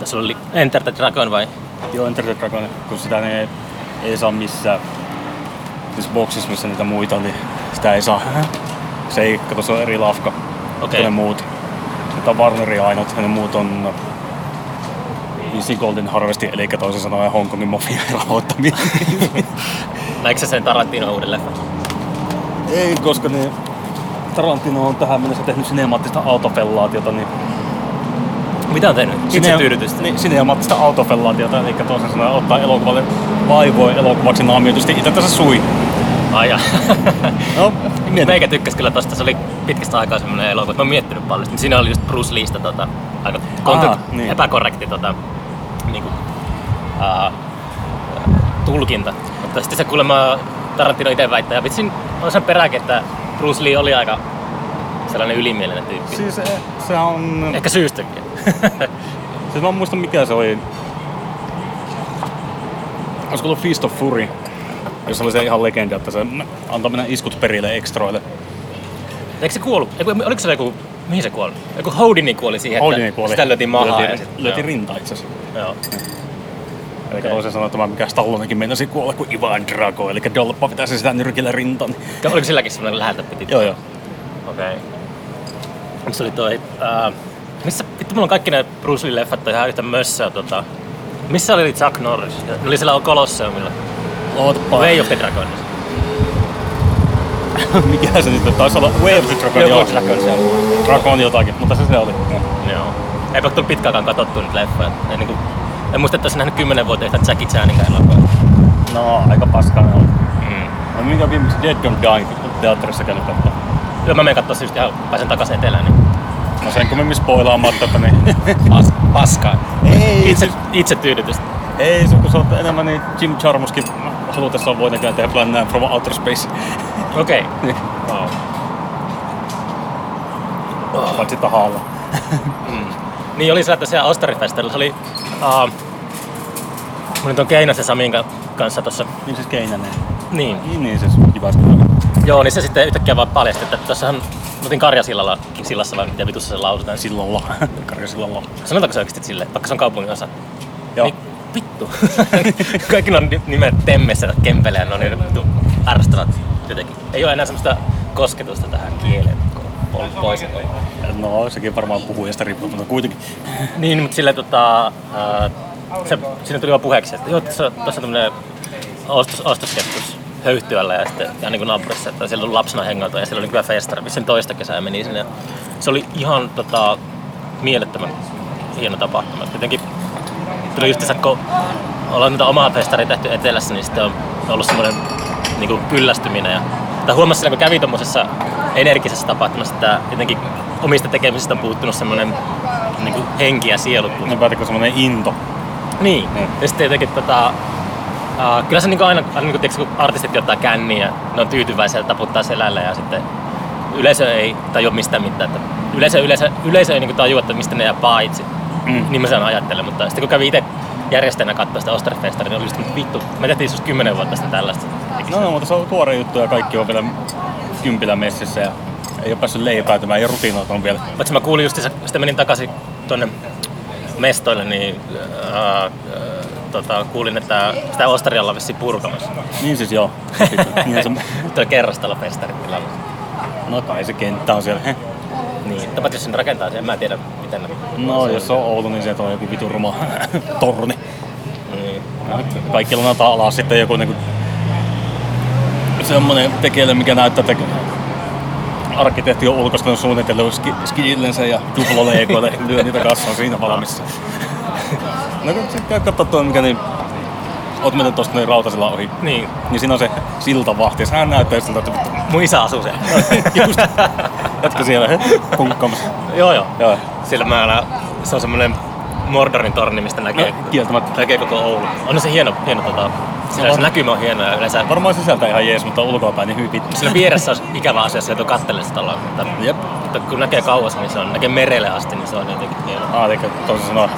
Tässä oli Enter the Dragon vai? Joo, Enter the Dragon, kun sitä ne ei saa missään siis boksissa, missä niitä muita oli, sitä ei saa. Se ei, kato, se on eri lafka Okei. kuin ne muut. Mutta on Warnerin ainut, ja ne muut on Easy Golden Harvesti, eli toisin sanoen Hongkongin mafian rahoittamia. Näikö sen Tarantino uuden leffan? ei, koska ne Tarantino on tähän mennessä tehnyt sinemaattista autofellaatiota, niin Mitä on tehnyt? Itse tyydytystä. Niin, sinemaattista autofellaatiota, eli toisin sanoen ottaa elokuvalle vaivoi elokuvaksi naamioitusti itse tässä sui. Ai. No, mietin. Meikä tykkäs kyllä tosta, se oli pitkästä aikaa semmonen elokuva, mä oon miettinyt paljon. sitä. Siinä oli just Bruce Leestä tota, aika kontent, Aha, niin. epäkorrekti tota, niinku, uh, tulkinta. Mutta sitten se kuulemma Tarantino itse väittää, ja vitsin on sen peräkin, että Bruce Lee oli aika sellainen ylimielinen tyyppi. Siis se, se on... Ehkä syystäkin. Siis mä en muista mikä se oli. Olisiko ollut Feast of Fury? Jossa oli se ihan legenda, että se antoi mennä iskut perille ekstroille. Eikö se kuollut? Eiku, oliko se joku, mihin se kuoli? Joku Houdini kuoli siihen, Houdini että kuoli. sitä lyötiin mahaan. Lyötiin, ja sit, lyötiin rinta itse asiassa. Joo. Eli Okei. toisin sanoen tämä mikä Stallonenkin meinasi kuolla kuin Ivan Drago, eli Dolppa pitäisi sitä nyrkillä rintaan. Oliko silläkin semmoinen läheltä piti? Joo joo. Okei. Okay. Se oli toi... Uh, missä, vittu mulla on kaikki ne Bruce Lee-leffat on ihan yhtä mössöä tota... Missä oli Chuck Norris? Ne oli siellä Colosseumilla. Ootapa. Way of the Dragonissa. mikä se nyt taisi olla? Way of the Dragon, joo. Dragon se oli. Dragon jotakin, mutta se se oli. Joo. Eipä tullut pitkäänkään katsottu nyt leffoja. En, niin kuin, en muista, että olisin nähnyt kymmenen vuotta yhtä Jackie Chanin elokuvaa. No, aika paskaa ne oli. Mm. No, minkä viimeksi Dead Don't Die teatterissa käynyt katsoa? Joo, mä menen katsoa just ihan, pääsen takaisin etelään. Niin. No sen kummemmin spoilaamatta, että niin... Pas, paskaa. Ei, Itse, itse tyydytystä. Ei, se kun se on enemmän niin Jim Jarmuskin halutessaan voi näköjään tehdä Plan 9 from Outer Space. Okei. Niin. Okay. Paitsi tahalla. Niin oli se, että siellä Ostarifestarilla se oli... Uh, mä nyt on Keinosen Samin ka- kanssa tossa... Niin siis Keinänen. Niin. Niin, niin siis Jyväskylä. Joo, niin se sitten yhtäkkiä vaan paljasti, että tossahan... Mä otin Karjasillalla, sillassa vai miten vitussa se lausutaan. Sillalla. Karjasillalla. Sanotaanko se oikeasti sille, vaikka se on kaupungin osa? Joo. Niin, vittu. Kaikki on ni- nimet temmessä ja kempeleä, ne on niin vittu ärsyttävät jotenkin. Ei ole enää semmoista kosketusta tähän kieleen po- pois. No, sekin varmaan puhujasta riippuu, mutta kuitenkin. Niin, mutta sille tota, ää, se, siinä tuli vaan puheeksi, että joo, tuossa, tuossa on tämmöinen ostos, ostoskeskus höyhtyöllä ja sitten ihan niin kuin naapurissa, että siellä on lapsena hengailtu ja siellä oli hyvä festari, missä toista kesää meni sinne. Se oli ihan tota, mielettömän hieno tapahtuma. Jotenkin tuli just kun ollaan niitä omaa festaria tehty etelässä, niin sitten on ollut semmoinen niin kuin kyllästyminen. Ja, tai huomasi silloin, kun kävi tuommoisessa energisessä tapahtumassa, että jotenkin omista tekemisistä on puuttunut semmoinen niin kuin henki ja sielu. Ne päätäkö semmonen into. Niin. Mm. Ja sitten jotenkin tota, uh, kyllä se niinku aina, aina niinku, tiiäks, kun artistit ottaa känniä, ne on tyytyväisiä taputtaa selällä ja sitten yleisö ei tajua mistään mitään. Että yleisö, yleisö, yleisö ei niinku tajua, että mistä ne jää paitsi. Mm. Niin mä sen ajattelen, mutta sitten kun kävi itse järjestäjänä katsoa sitä Osterfestaria, niin oli just, että vittu, me tehtiin just kymmenen vuotta sitten tällaista. No, no, mutta se on tuore juttu ja kaikki on vielä kympillä messissä ja ei ole päässyt leipäytymään ja rutiinoita on vielä. Paitsi mä kuulin just, sitten menin takaisin tuonne mestoille, niin ää, tota, kuulin, että sitä Ostaria ollaan vissiin purkamassa. Niin siis joo. Niinhän se, Tuo kerrostalofestari tilalla. no kai se kenttä on siellä. Heh. Niin, tapat jos sen rakentaa sen, en mä tiedä miten ne... No, jos se on Oulu, niin sieltä on joku vitun ruma torni. Niin. No, Kaikki lainataan alas sitten joku niinku semmonen tekijälle, mikä näyttää, että arkkitehti on ulkoistanut suunnitellut ski, skillensä ja duploleikoille lyö niitä kassaan siinä valmissa. No kun sitten käy katsoa tuon, mikä niin oot mennyt tosta niin rautasella ohi. Niin. Niin siinä on se siltavahti, sehän näyttää siltä, että Mun isä asuu siellä. just jätkä siellä punkkaamassa. joo joo. Joo, Sillä mä aina, se on semmonen Mordorin torni, mistä näkee, no, kieltämättä. näkee koko Oulu. On se hieno, hieno tota, sillä No se on. näkymä on hieno ja yleensä Varmaan sisältä ihan jees, mutta ulkoapäin niin hyvin vittu. sillä vieressä olisi ikävä asia, että kattelee sitä taloa. Mutta, Jep. mutta kun näkee kauas, niin se on, näkee merelle asti, niin se on jotenkin hieno. Ah, toisin sanoen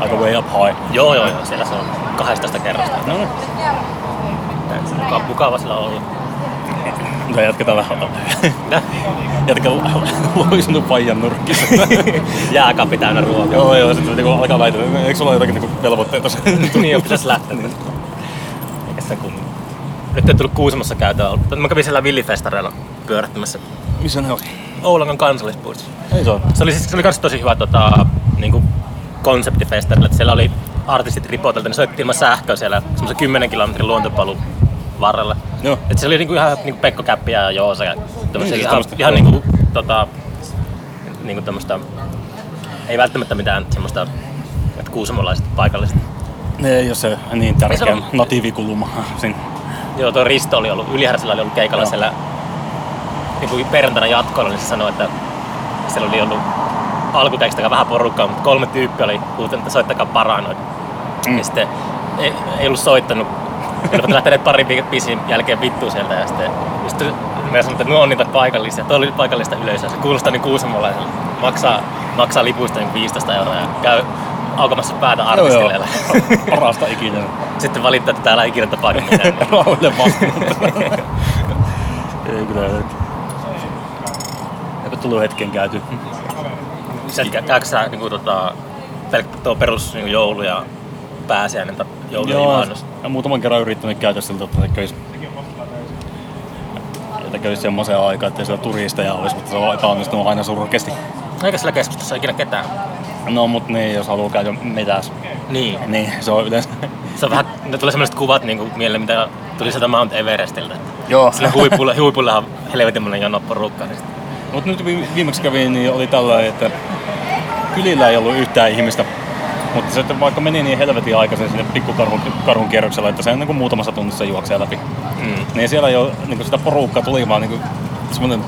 aika way up high. Joo joo joo, siellä se on 12 kerrosta. No niin. Muka- Mukava sillä on ollut. Mutta jatketaan vähän. Mitä? Jatketaan loisunut paijan nurkissa. Jääkaappi täynnä ruokaa. joo, joo, sitten niinku alkaa väitellä. Eikö sulla jotakin niinku velvoitteita niin jo pitäisi lähteä. Eikä sitä kun... Nyt ei tullut Kuusamossa käytöä. Mä kävin siellä villifestareilla pyörähtämässä Missä ne oli? Oulangan kansallispuistossa. Ei se ole. Se oli, siis, se oli kans tosi hyvä tota, niinku, konseptifestarilla. että Siellä oli artistit ripotelta, niin soitti ilman sähköä siellä semmoisen 10 kilometrin luontopalun varrella. Joo. Et se oli niinku ihan niinku Pekko Käppiä ja Joosa ja tämmöisiä Niin, ihan, tämmöistä. ihan niinku, tota, niinku tämmöistä, ei välttämättä mitään semmoista, että kuusamolaiset paikalliset. Ne ei ole se niin tärkeä se natiivikulma siinä. Joo, tuo Risto oli ollut, Ylihärsellä oli ollut keikalla Joo. siellä niin perjantaina jatkoilla, niin se sanoi, että siellä oli ollut alkutekstikä vähän porukkaa, mutta kolme tyyppiä oli huutanut, että soittakaa paranoid. Mm. Ja sitten ei, ei ollut soittanut. Olivat lähteneet parin viikon biisin jälkeen vittuun sieltä ja sitten, ja sitten me sanoin, että nuo on niitä paikallisia. Tuo oli paikallista yleisöä. Se kuulostaa niin kuusamolaiselle. Maksaa, maksaa lipuista niin 15 euroa ja käy aukamassa päätä artistille. Parasta ikinä. Sitten valittaa, että täällä ei ikinä tapahdu mitään. Vastuuta. ei kyllä. Eipä tullut hetken käyty. Sen kä- käykö sä niinku tota, pelkkä tuo perus niinku joulu ja pääsiäinen tai joulu ja Joo, ja muutaman kerran yrittänyt käydä siltä, että se kävisi että kävisi semmoiseen aikaan, että ei siellä turisteja olisi, mutta se on epäonnistunut aina surkeasti. Eikä sillä keskustassa ikinä ketään. No mut niin, jos haluaa käydä metäs, Niin. niin se on yleensä. Se on vähän, ne tulee sellaiset kuvat niinku mieleen, mitä tuli sieltä Mount Everestiltä. Joo. Sillä huipulla, huipulla on helvetinmoinen jono. Niin sit- Mut nyt vi- viimeksi kävin, niin oli tällä, että kylillä ei ollut yhtään ihmistä. Mutta se, että vaikka meni niin helvetin aikaisin sinne pikkukarhun karhun kierroksella, että se on niin kuin muutamassa tunnissa juoksee läpi. Mm. Niin siellä jo niin kuin sitä porukkaa tuli vaan niin kuin semmoinen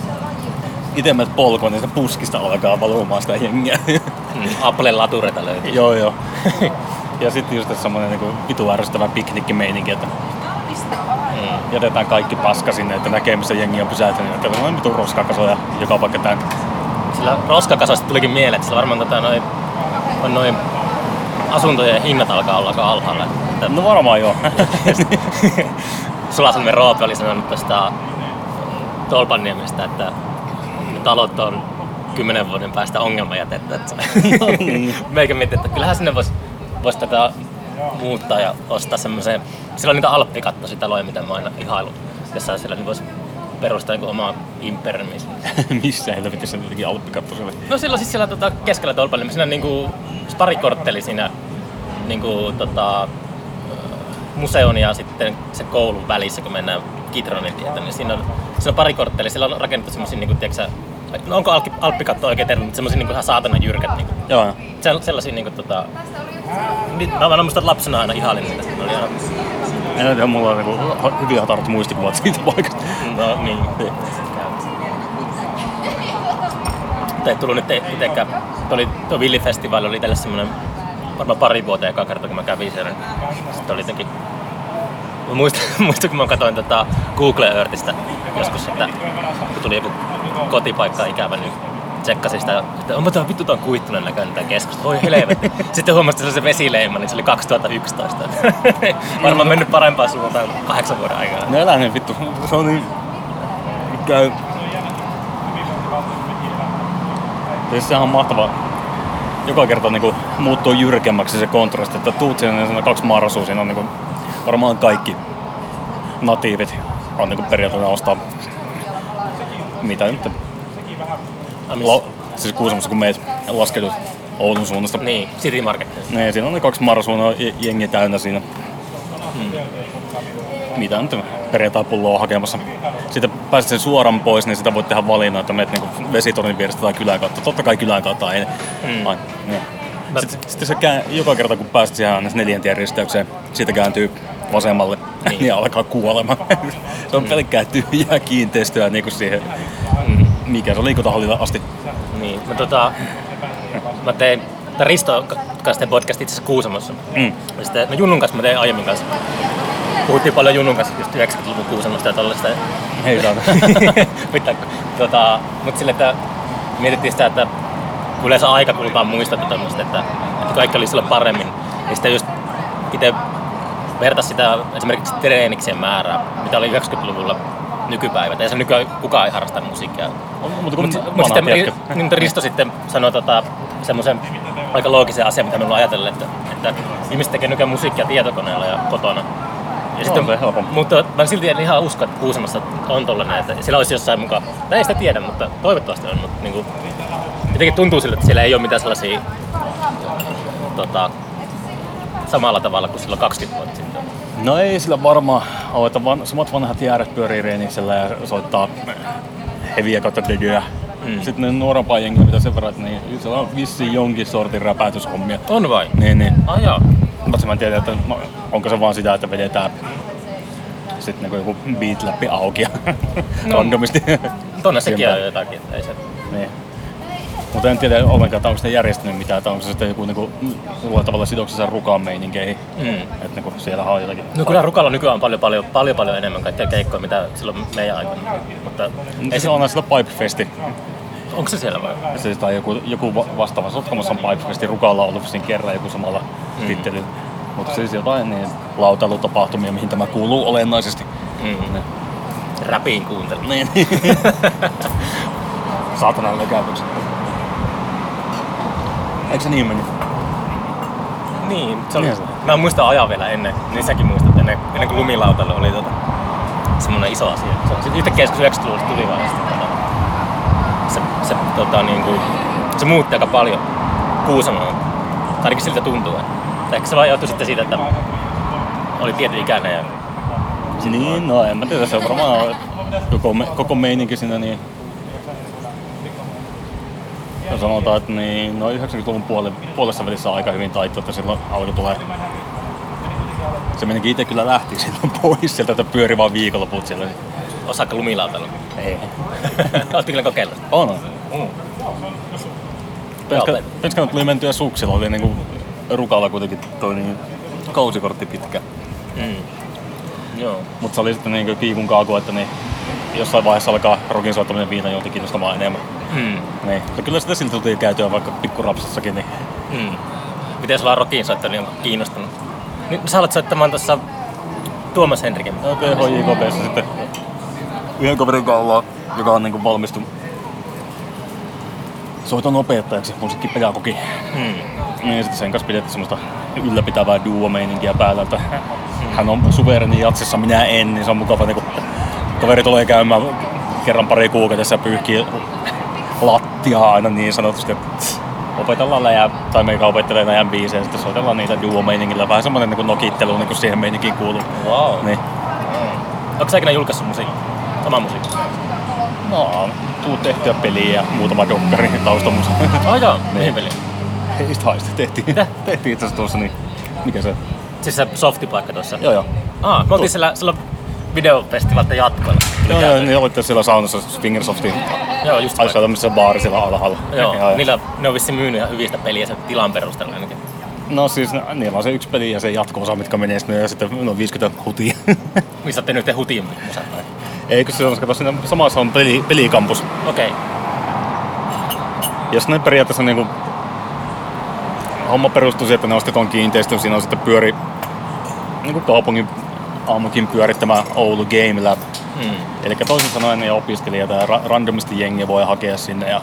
itemmät polko, niin se puskista alkaa valumaan sitä jengiä. Mm. Applen latureita löytyy. joo, joo. ja sitten just semmoinen niin vitu ärsyttävä piknikkimeininki, että Mm. jätetään kaikki paska sinne, että näkee missä jengi on pysähtynyt. Että on vitu roskakasoja joka paikka täynnä. Sillä roskakasoista tulikin mieleen, että sillä varmaan tota, noin, on noin asuntojen hinnat alkaa olla aika alhaalla. Että No varmaan joo. Sulasalmen Roope oli sanonut tuosta Tolpanniemestä, että talot on kymmenen vuoden päästä ongelmajätettä. Että Meikä mietti, että kyllähän sinne voisi vois tätä muuttaa ja ostaa semmoisen... Siellä on niitä alppikattoisia taloja, mitä mä oon aina ihailut. Jossain siellä niin voisi perustaa joku oma imperiumi. Missä helvetissä nyt jotenkin alppikatto se oli? No silloin siis siellä tota, keskellä Tolpanniemessä, siinä niinku pari kortteli siinä niinku, tota, museon ja sitten se koulun välissä, kun mennään Kitronin tietä, niin siinä on, siinä on pari kortteli, siellä on rakennettu semmosia, niinku, tiiäksä, no onko alppi, alppikatto oikein termi, mutta semmosia niinku ihan saatana jyrkät. Niinku. Joo, joo. Sell- Sellaisia niinku tota... Nyt, mä, mä muistan, että lapsena aina ihailin niitä. Ne oli ihan, En tiedä, mulla on niinku hyvin hatarat muistikuvat siitä paikasta. no niin. Mutta ei tullut nyt itsekään. Tuo, tuo Villifestival oli tälle semmoinen varmaan pari vuotta eka kerta, kun mä kävin siellä. Sitten oli jotenkin... Mä muistan, kun mä katsoin tota Google Earthistä joskus, että kun tuli joku kotipaikka ikävä, niin tsekkasin sitä, että onpa tää vittu on kuittunen näköinen tää keskus. Voi helvetti. Sitten huomasin, että se oli se vesileima, niin se oli 2011. Varmaan mennyt parempaan suuntaan kahdeksan vuoden aikana. No älä nyt vittu. Se on niin... Käy... Siis sehän on mahtava. Joka kerta niinku muuttuu jyrkemmäksi se kontrasti, että tuut sinne, niin kaksi marsua, siinä on niinku varmaan kaikki natiivit on niinku periaatteessa ostaa mitä nyt La, siis Kuusamossa kun meet laskeudut Oulun suunnasta. Niin, City Market. Niin, siinä on ne kaksi je- jengi täynnä siinä. Mitä nyt perjantai-pulloa hakemassa. Sitten pääset sen suoraan pois, niin sitä voit tehdä valinnan, että menet niinku vesitornin vierestä tai kylän kautta. Totta kai kylän kautta ei. Mm. Ai, niin. Mä- Sitten, sitten se kää, joka kerta kun pääset siihen neljäntien risteykseen, siitä kääntyy vasemmalle, Niin. niin, niin alkaa kuolema. se on pelkkää tyhjää kiinteistöä niin kuin siihen, Mm. Mikä se on liikuntahallilla asti. Niin, mä tota... Mä tein... Risto kanssa tein podcast itse asiassa Kuusamossa. Mm. Ja sitten, no Junnun kanssa mä tein aiemmin kanssa. Puhuttiin paljon Junnun kanssa just 90-luvun Kuusamosta ja tollaista. Hei saada. Tota, mut sille, että mietittiin sitä, että yleensä aika kulutaan muistaa tämmöistä, että, että kaikki oli silloin paremmin. Niin sitten just itse vertas sitä esimerkiksi treeniksien määrää, mitä oli 90-luvulla nykypäivät. Ei se nykyään kukaan ei harrasta musiikkia. Mutta kun vanhat mut sitten, niin, mutta Risto sitten sanoi tota, semmoisen aika loogisen asian, mitä minulla ajatellen, että, että ihmiset tekee nykyään musiikkia tietokoneella ja kotona. Ja sitten, se helpompi. mutta mä silti en ihan usko, että Kuusamossa on tollanen, että siellä olisi jossain mukaan, tai ei sitä tiedä, mutta toivottavasti on, mutta niin kuin, jotenkin tuntuu siltä, että siellä ei ole mitään sellaisia tota, samalla tavalla kuin silloin 20 vuotta sitten. No ei sillä varmaan ole, että van, samat vanhat jääret pyörii Reeniksellä ja soittaa heviä kautta dedyä. Mm. Sitten ne nuorempaa jengiä, mitä sen verran, niin, se on vissiin jonkin sortin räpätyshommia. On vai? Niin, niin. Ah joo. Mutta mä en tiedä, että onko se vaan sitä, että vedetään sitten niin joku beat läpi auki ja No. randomisti. Tonne sekin on jotakin, ei se... niin. Mutta en tiedä ollenkaan, että onko sitä järjestänyt mitään, että onko se sitten joku niinku, jollain tavalla sidoksissa rukaan meininkeihin. Mm. Että niinku, siellä on jotakin. No kyllä Rukalla nykyään on paljon, paljon, paljon, paljon enemmän kaikkia keikkoja, mitä silloin meidän aikana. Mutta ei Ei se, on sillä Pipe Festi. onko se siellä vai? Se, tai joku, joku va- vastaava Sotkamossa on Pipe Festi Rukalla ollut siinä kerran joku samalla Mm. tittelyllä. Mutta siis jotain niin lautailutapahtumia, mihin tämä kuuluu olennaisesti. Mm. Ne. Räpiin kuuntelu. Niin. Saatana lekäytykset. Eikö se niin meni? Niin, se oli, Niin. mä muistan ajan vielä ennen, niin säkin muistat, ennen, ennen kuin lumilautailu oli tota, semmoinen iso asia. Se, sitten yhtäkkiä joskus 90-luvulla tuli vaan ja sitten, tota, se, se, tota, niin kuin, se muutti aika paljon Kuusamoa. Ainakin siltä tuntuu. että- Ehkä se vaan johtui sitten siitä, että oli tietyn ikäinen ja Niin, no en mä tiedä, se on varmaan koko, me, koko meininki siinä niin... Sanotaan, että niin, no 90-luvun puole, puolessa välissä aika hyvin taittu, että silloin alkoi tulee... Se menikin itse kyllä lähti silloin pois sieltä, että pyöri vaan viikonloput siellä. osaako lumilautailu. Ei. Ootte kyllä kokeillut. On. Mm. Penska, Joo, Penska tuli mentyä suksilla, oli niinku rukalla kuitenkin toi niin kausikortti pitkä. Mm. Joo. Mutta se oli sitten niinku kiikun kaaku, että niin jossain vaiheessa alkaa rokin soittaminen viinajuonti kiinnostamaan enemmän. Mm. Niin. No kyllä sitä silti tuli käytyä vaikka pikkurapsassakin, niin Mm. Miten sulla on rockin soitto niin onko kiinnostunut? Nyt sä alat soittamaan tuossa Tuomas Henrikin. no THJKPssä sitten yhden kaverin kanssa, joka on niinku valmistunut soiton opettajaksi, musiikkipedagogi. Mm. Niin sitten sen kanssa pidettiin semmoista ylläpitävää duo-meininkiä päällä, että hän on suvereni jatsissa, minä en, niin se on mukava, niin kun kaveri tulee käymään kerran pari kuukaudessa ja pyyhkii lattiaa aina niin sanotusti, että opetellaan läjää, tai meikä opettelee läjän biisejä, sitten soitellaan niitä duo-meiningillä, vähän semmoinen niin nokittelu, niin kuin siihen meininkiin kuuluu. Wow. Niin. Onko sä ikinä julkaissut musiikkia? Oma musiikki? No, tuu tehtyä peliä ja muutama dokkari taustamusa. Oh joo, mihin Niin. peliin? Heistä haisti, tehtiin. Mitä? tehtiin itse asiassa tuossa, niin mikä se? Siis se softipaikka tuossa. Joo joo. Ah, me oltiin siellä, siellä videofestivaalta jatkoilla. Joo, joo, niin olitte siellä saunassa Fingersoftin Joo, just Ai vaikka. se on tämmöisessä baari siellä alhaalla. Joo, Joo, niillä, ne on vissiin myynyt ihan hyvistä peliä sen tilan perusteella ainakin. No siis no, niillä on se yksi peli ja se jatko-osa, mitkä menee sinne ja sitten no 50 hutia. Missä te nyt te hutiin musat vai? Eikö se on, kato siinä samassa on peli, pelikampus. Okei. Okay. Jos ne periaatteessa niinku homma perustuu siihen, että ne ostetaan kiinteistön, siinä on sitten pyöri niinku kaupungin aamukin pyörittämä Oulu Game Lab. Mm. Eli toisin sanoen ne opiskelijat ja ra- randomisti jengi voi hakea sinne ja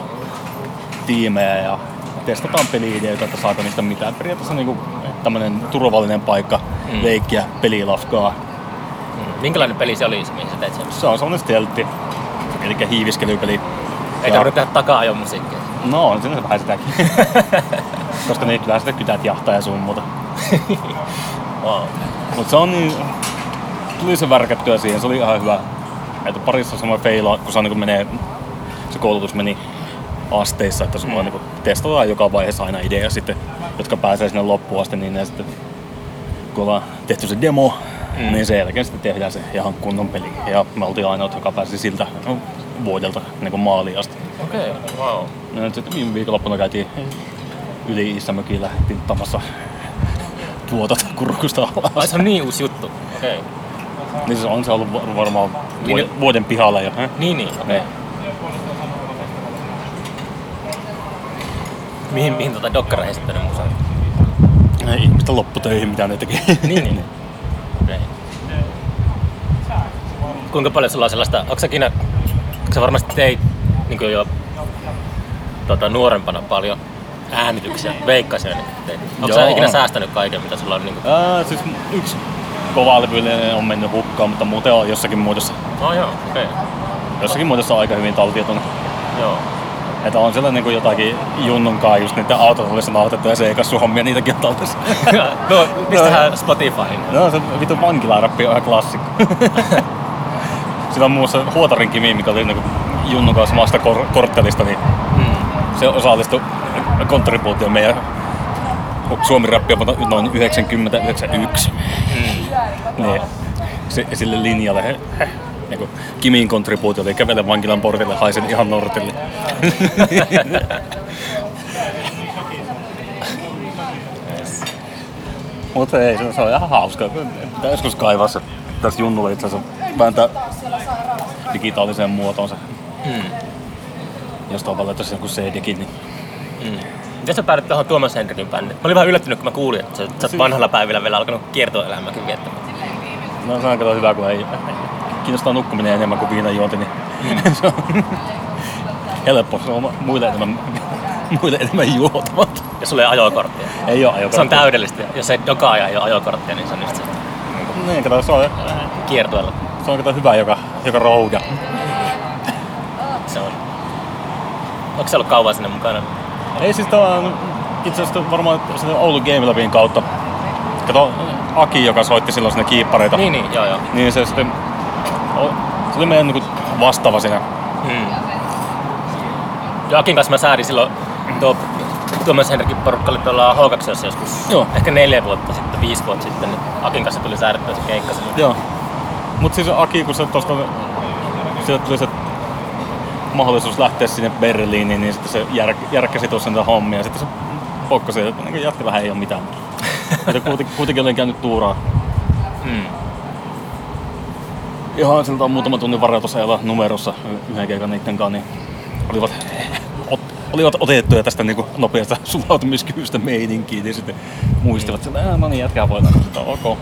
tiimejä ja testataan peli-ideoita, että saako niistä mitään. Periaatteessa niinku tämmönen turvallinen paikka Mm. leikkiä pelilafkaa. Mm. Minkälainen peli se oli, se, mihin sä teit sen? Se on semmonen stealthi, eli hiiviskelypeli. Ei Ja- tarvitse tehdä takaa musiikkia. No on siinä vähän sitäkin. Koska ne kyllä sitä kytät jahtaa ja sun muuta. wow. Mutta se on niin... Tuli se värkättyä siihen, se oli ihan hyvä. Että parissa semmoinen feila, kun se, niin menee, se koulutus meni asteissa, että sulla mm. niin testataan joka vaiheessa aina idea sitten, jotka pääsee sinne loppuun asti, niin ne sitten kun ollaan tehty se demo, Mm. niin sen jälkeen sitten tehdään se ihan kunnon peli. Ja me oltiin ainoat, joka pääsi siltä no, vuodelta niin maaliin asti. Okei, okay. wow. Nyt sitten viime viikonloppuna käytiin yli Isämökillä tinttamassa tuotat kurkusta alas. Ai se on niin uusi juttu. Okei. Okay. Niin se on se ollut var- varmaan Niin vuoden, vuoden pihalla jo. Hä? Niin, niin. Okay. Ne. Mihin, mihin tota dokkareihin sitten ne musat? Ei ihmisten lopputöihin, mitä ne tekee. Niin, niin. Okei. kuinka paljon sulla on sellaista, onko sä ikinä, onko sä varmasti teit niin jo tota, nuorempana paljon äänityksiä, veikkasin että teit. Onko sä ikinä säästänyt kaiken, mitä sulla on niin kuin... Ää, siis yksi kova levyllinen on mennyt hukkaan, mutta muuten on jossakin muodossa, Oh joo, okei. Okay. jossakin muodossa aika hyvin taltiotunut. Joo. Että on siellä niinku jotakin junnunkaan just niiden autotallissa nauhoitettuja seikassuhommia, niitäkin on taltissa. no, mistähän Spotifyin? No se vitu vankilarappi on ihan klassikko. Sillä on muun muassa Huotarin Kimi, mikä oli niinku Junnun kanssa samasta kor- korttelista, niin Mm. se osallistui kontribuutioon meidän Suomi rappia vuonna noin 90-91. Niin, se, sille linjalle he, he, niin Kimin kontribuutio oli kävele vankilan portille, haisen ihan nortille. Mutta ei, se, se on ihan hauska. Pitää joskus kaivaa se tässä junnulle itse asiassa vääntää digitaaliseen muotoonsa. Mm. Jos tavallaan tosiaan joku CD-kin, niin Mm. Miten sä päädyt tuohon Tuomas Henrikin bändiin? Mä olin vähän yllättynyt, kun mä kuulin, että sä, sä oot vanhalla päivillä vielä alkanut kiertoelämäkin viettämään. No se on kyllä hyvä, kun ei kiinnostaa nukkuminen enemmän kuin viinajuonti, niin se on helppo. Se on muille enemmän, muille enemmän juotavat. Ja sulla ei ajokorttia. Ei oo ajokorttia. Se on täydellistä. Jos ei joka ajan ei ole ajokorttia, niin se on just se Niin, kato, se on, kiertueella. se on kato hyvä, joka, joka rouda. Se on. Onko se ollut kauan sinne mukana? Ei siis tavallaan, itse asiassa varmaan Oulun Game Labin kautta. Kato, Aki, joka soitti silloin sinne kiippareita. Niin, niin, joo, joo. Niin se sitten, se oli meidän niinku vastaava siinä. Mm. Ja Akin kanssa mä säädin silloin tuo Tuomas Henrikin porukka oli tuolla h joskus Joo. ehkä neljä vuotta sitten, viisi vuotta sitten, niin Akin kanssa tuli säädettyä se keikka silloin. Joo. Mut siis Aki, kun se tosta, sieltä tuli se mahdollisuus lähteä sinne Berliiniin, niin sitten se jär, järkkäsi tuossa niitä hommia. Sitten se pokkasi, että niin vähän ei ole mitään. Että kuitenkin, kuitenkin olen käynyt tuuraa. Mm. Ihan siltä on muutama tunnin varoitusajalla numerossa yhden keikan niitten kanssa, niin olivat, ot, olivat otettuja tästä niin kuin nopeasta sulautumiskyvystä meininkiin, niin sitten muistivat, että "Ää, no niin, jätkää voidaan, että ok.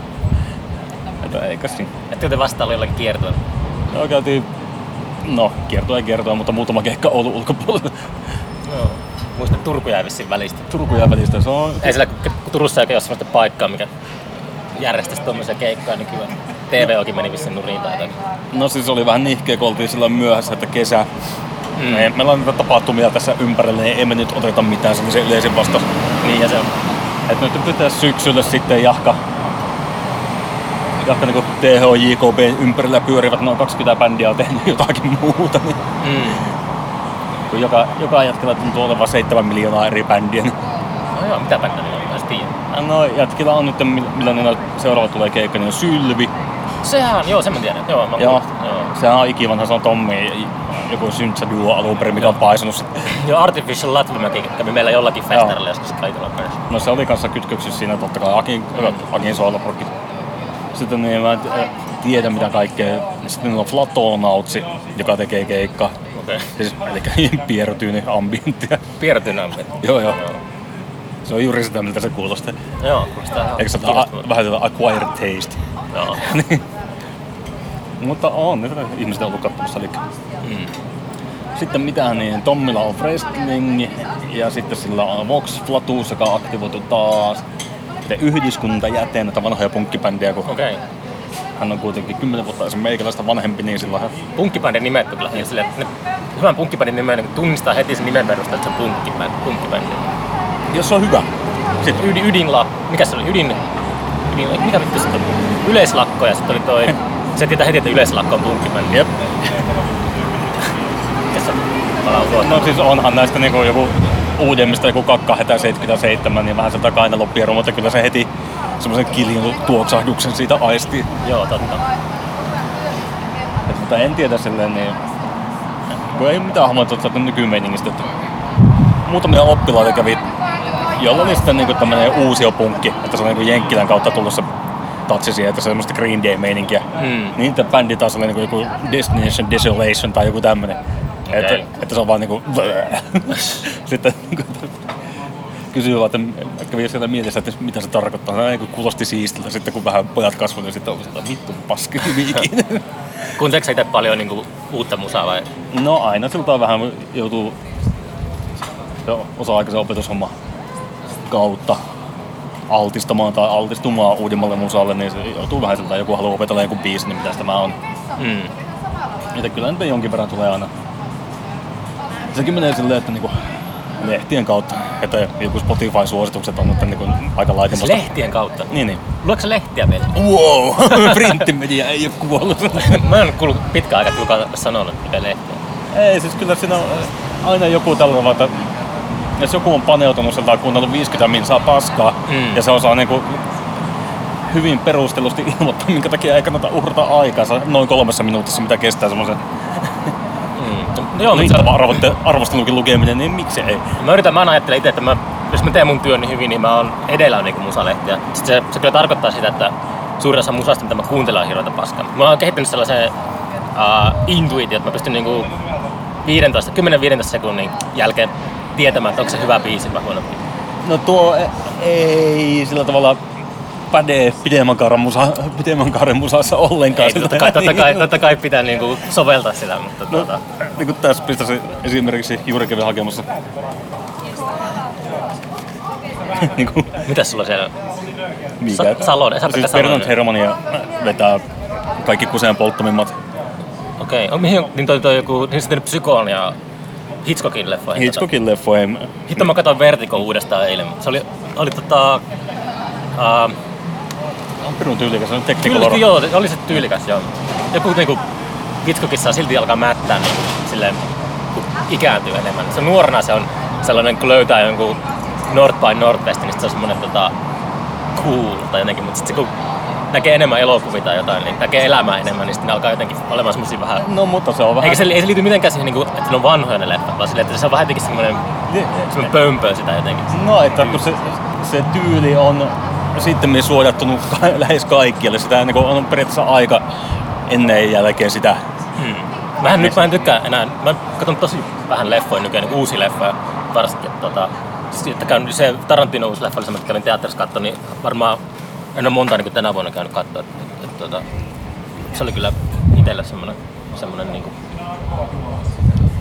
Että eikä siinä. Ettekö te vastaalla jollakin kiertueella? Joo, käytiin, no kiertoa ei kertoa, mutta muutama keikka Oulun ulkopuolella. Että Turku jäi vissiin välistä. Turku ja välistä, se on... Ei sillä, kun Turussa ei ole sellaista paikkaa, mikä järjestäisi tuommoisia keikkoja, niin kyllä TVOkin meni vissiin nurin tai jotakin. No siis oli vähän nihkeä, kun oltiin silloin myöhässä, että kesä. Mm. Me, meillä on niitä tapahtumia tässä ympärillä, niin emme nyt oteta mitään sellaisen yleisin vastaus. Niin, ja se on. Et nyt pitäisi syksyllä sitten jahka, jahka niin THJKB ympärillä pyörivät noin 20 bändiä on tehnyt jotakin muuta. Niin Mm. Kun joka, joka jätkellä tuntuu olevan 7 miljoonaa eri bändiä. No joo, mitä bändä niillä on, mä tiedä. no jätkillä on nyt, millä niillä seuraava tulee keikka, niin on Sylvi. Sehän, joo, sen mä tiedän. Joo, mä Joo. joo. Sehän on ikivanha, se on Tommi, joku syntsä duo alun perin, mikä on paisunut sitten. Joo, Artificial Latvimäki kävi meillä jollakin festarilla joskus kaikilla kanssa. No se oli kanssa kytköksissä siinä totta kai Akin, Akin sooloprokki. Sitten niin mä en tiedä mitä kaikkea. Sitten niillä on Flatonautsi, joka tekee keikka. Okei. Siis, eli piertyyni ambienttia. Piirtynämpi. joo joo. Se on juuri sitä, miltä se kuulostaa. Joo, kuulostaa Eikö se ole vähän tätä acquired taste? Joo. Niin. Mutta on, niitä ihmiset on ollut katsomassa. Eli. Mm. Sitten mitä niin, Tommilla on wrestling ja sitten sillä on Vox Flatus, joka on aktivoitu taas. Sitten yhdyskuntajäteen, näitä vanhoja punkkibändejä, kun. Okay. Hän on kuitenkin 10 vuotta sen meikäläistä vanhempi, niin sillä on Punkkibändin nimet on kyllä ihan silleen, että ne, hyvän punkkibändin nimen niin tunnistaa heti sen nimen perusteella, että se on punkkibändi. punkkibändi. jos se on hyvä. Sitten Ydin, ydinla, mikä se oli? Ydin, ydin mikä vittu se oli? Yleislakko ja sitten oli toi, se tietää heti, että yleislakko on punkkibändi. Jep. No siis onhan näistä niinku joku uudemmista joku kakka hätä 77, niin vähän sieltä kainaloppieru, mutta kyllä se heti semmoisen kiljun tuoksahduksen siitä aistii. Joo, totta. Et, mutta en tiedä silleen niin... Kun ei mitään havaintoa tuolta nykymeiningistä. Että muutamia oppilaita kävi, jolla oli sitten niinku tämmönen uusiopunkki, että se on niinku Jenkkilän kautta tullut se tatsi siihen, että se on semmoista Green Day-meininkiä. Mm. Niin tämä bändi taas oli niinku joku Destination Desolation tai joku tämmönen. Okei. Että, että se on vaan niinku... sitten niinku, kysyy vaan, että kävi sieltä mielessä, että mitä se tarkoittaa. Ei, kun kuulosti siistiltä. Sitten kun vähän pojat kasvoivat, niin sitten on sieltä vittu paski ikinä. Kuunteleeko sä itse paljon niinku uutta musaa vai? No aina siltä vähän joutuu jo osa-aikaisen opetushomma kautta altistamaan tai altistumaan uudemmalle musalle, niin se joutuu vähän siltä, joku haluaa opetella joku biisi, niin mitä tämä on. Mm. Niitä kyllä nyt jonkin verran tulee aina. Sekin menee silleen, että niinku lehtien kautta, että joku Spotify-suositukset on nyt niinku aika laitemasta. Lehtien kautta? Niin, niin. Luetko lehtiä vielä? Wow! Printtimedia ei ole kuollut. Mä en kuullut pitkään aikaa, kukaan on sanonut mikä lehtiä. ei, siis kyllä siinä on aina joku tällainen, että jos joku on paneutunut sieltä ja kuunnellut 50 minsaa paskaa Mm. ja se osaa niinku hyvin perustellusti ilmoittaa, minkä takia ei kannata uhrata aikansa noin kolmessa minuutissa, mitä kestää semmoisen Mm. No, joo, mutta se, arvotte- arvostelukin lukeminen, niin miksi ei? mä yritän, mä ajattelen itse, että mä, jos mä teen mun työn niin hyvin, niin mä oon edellä niinku musalehtiä. Sitten se, se kyllä tarkoittaa sitä, että suurin osa musasta, mitä mä kuuntelen, on hirveätä paskaa. Mä oon kehittänyt sellaisen uh, intuition, että mä pystyn niinku 15, 10-15 sekunnin jälkeen tietämään, että onko se hyvä biisi vai huono biisi. No tuo e- ei sillä tavalla päde pidemmän kaaren, musa, pidemmän kaaren musassa ollenkaan. Ei, totta kai, totta kai, totta kai pitää niinku soveltaa sitä, mutta No, tuota, niin kuin tässä pistäisi esimerkiksi juuri kävin hakemassa. niin kuin, mitäs sulla siellä? mikä? Sa- Salonen, Esa-Pekka siis Salonen. Bernard Hermania vetää kaikki kuseen polttamimmat Okei, okay. mihin, niin toi, toi joku, niin sitten Psykoon ja Hitchcockin leffoihin. Hitchcockin leffojen. Tota. Hitto mä katsoin Vertigo uudestaan eilen. Se oli, oli tota... Uh, On pirun tyylikäs, se on kyllä, Technicolor. joo, oli se tyylikäs, joo. Joku niinku Hitchcockissa silti alkaa mättää niin silleen, kun ikääntyy enemmän. Se nuorena se on sellainen, kun löytää jonkun North by Northwest, niin se on semmonen tota, cool tai jotenkin, mutta sitten kun näkee enemmän elokuvia tai jotain, niin näkee elämää enemmän, niin sitten ne alkaa jotenkin olemaan semmosia vähän... No mutta se on vähän... Eikä se, ei se liity mitenkään siihen, niinku, että ne on vanhoja ne leffat, vaan silleen, että se on vähän jotenkin semmoinen, semmoinen pömpö sitä jotenkin. No, että kun se, se tyyli on sitten suojattunut ka- lähes kaikkialle. Sitä niin on periaatteessa aika ennen ja jälkeen sitä. Hmm. Mähän nyt mä en tykkää enää, mä katson tosi vähän leffoja nykyään, niin uusia leffoja varsinkin. Tota, siis, että käyn, se Tarantino uusi leffa että kävin teatterissa katsoa, niin varmaan en ole monta niin tänä vuonna käynyt katsoa. Et, et, tota, se oli kyllä itselle semmoinen, semmoinen niin kuin,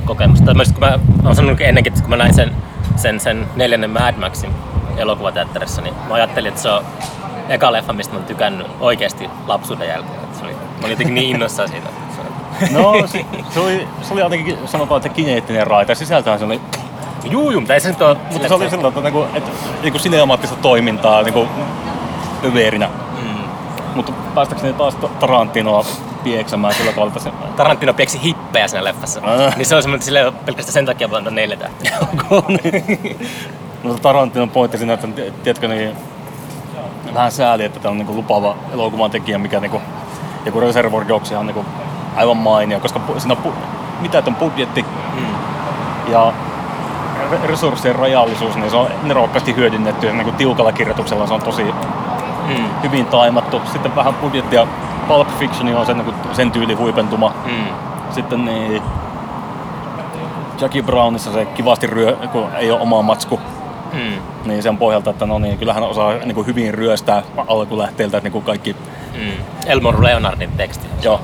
kokemus. Tai myös, kun mä, mä oon sanonut ennenkin, että kun mä näin sen, sen, sen neljännen Mad Maxin elokuvateatterissa, niin mä ajattelin, että se on eka leffa, mistä mä oon tykännyt oikeasti lapsuuden jälkeen. Et Se oli, mä olin jotenkin niin innoissaan siitä. että No, se, se, oli, se oli jotenkin, sanotaan, että kineettinen raita. Sisältöhän se oli, Juu, juu, mutta ei se nyt ole... mutta se oli sillä tavalla, että, niinku, että niinku sineamaattista toimintaa niinku, överinä. Mm. Mutta päästäkseni taas Tarantinoa pieksämään sillä tavalla, että se... Tarantino pieksi hippejä siinä leffassa. Äh. Niin se on semmoinen, että sille pelkästään sen takia antaa neljä tähteä. Niin? No Tarantinon pointti siinä, että tiedätkö, niin vähän sääli, että tämä on niinku lupaava elokuvan tekijä, mikä niinku, joku Reservoir Dogs on niinku aivan mainio, koska siinä on pu- mitätön budjetti Mm. ja re- resurssien rajallisuus, niin se on nerokkaasti hyödynnetty ja niinku tiukalla kirjoituksella se on tosi Mm. hyvin taimattu. Sitten vähän budjettia. Pulp Fiction on sen, niinku, sen tyyli huipentuma. Mm. Sitten niin, Jackie Brownissa se kivasti ryö, kun ei ole omaa matsku, Mm. niin sen pohjalta, että no niin, kyllähän osaa niin kuin hyvin ryöstää alkulähteiltä, että niin kuin kaikki, Mm. Elmore Leonardin teksti. joo.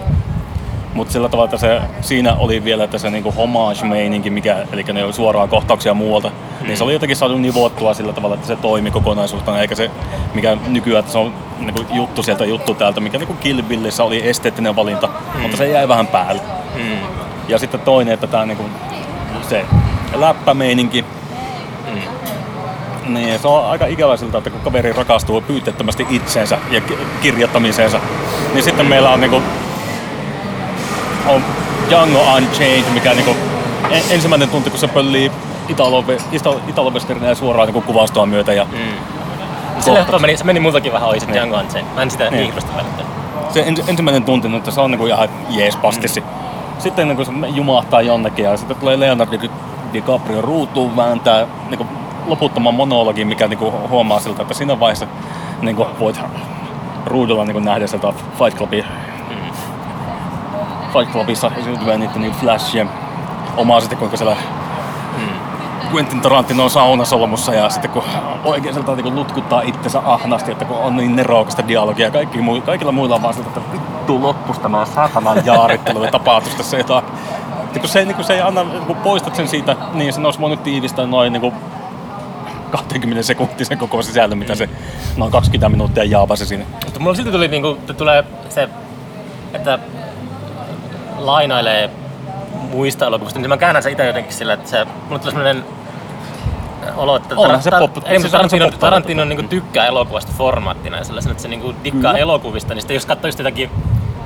Mutta sillä tavalla, että se, siinä oli vielä että se niinku homage-meininki, mikä, eli ne oli suoraan kohtauksia muualta, mm. niin se oli jotenkin saatu nivottua sillä tavalla, että se toimi kokonaisuutena, eikä se, mikä nykyään, että se on niinku juttu sieltä juttu täältä, mikä niinku Kill Billissä oli esteettinen valinta, mm. mutta se jäi vähän päälle. Mm. Ja sitten toinen, että tämä niinku, se läppämeininki. Niin se on aika ikävä siltä, että kun kaveri rakastuu pyytettömästi itseensä ja ki- kirjoittamiseensa, niin sitten meillä on niinku on Django Unchained, mikä niinku en, ensimmäinen tunti, kun se pöllii Italo, Italo, suoraan niinku kuvastoa myötä ja Mm. Se leffa meni, se meni multakin vähän ohi se Niin. Django Unchained. Mä en sitä Niin. hirveästi välittänyt. se ens, ensimmäinen tunti, no, että se on niinku ihan jees pastissi. Sitten niin kun se jumahtaa jonnekin ja sitten tulee Leonardo Di- DiCaprio ruutuun vääntää niin loputtoman monologin, mikä niin huomaa siltä, että siinä vaiheessa niin voit ruudulla niin nähdä sieltä Fight Clubia. Fight Clubissa esiintyvää niitä niin flashia. Omaa sitten kuinka siellä. Quentin Tarantino on saunasolmussa ja sitten kun oikein sieltä niin lutkuttaa itsensä ahnasti, että kun on niin nerokasta dialogia ja kaikki, kaikilla muilla on vaan sitä, että vittu loppus tämä saatanan jaarittelu ja tapahtus tässä jotain. Että kun se, niin kun se ei anna, kun poistat sen siitä, niin sen olisi voinut tiivistää noin niin 20 sekuntisen koko sisällön, mitä se noin 20 minuuttia jaapasi sinne. Mutta mulla silti tuli niinku, että tulee se, että lainailee muista elokuvista, niin mä käännän sen itse jotenkin sillä, että se, mulla tulee sellainen olo, että Onhan se pop- se se Tarantino, pop- Tarantino niinku tykkää elokuvasta formaattina ja sellaisen, että se niinku dikkaa Kyllä. elokuvista, niin sitten jos katsoo just jotakin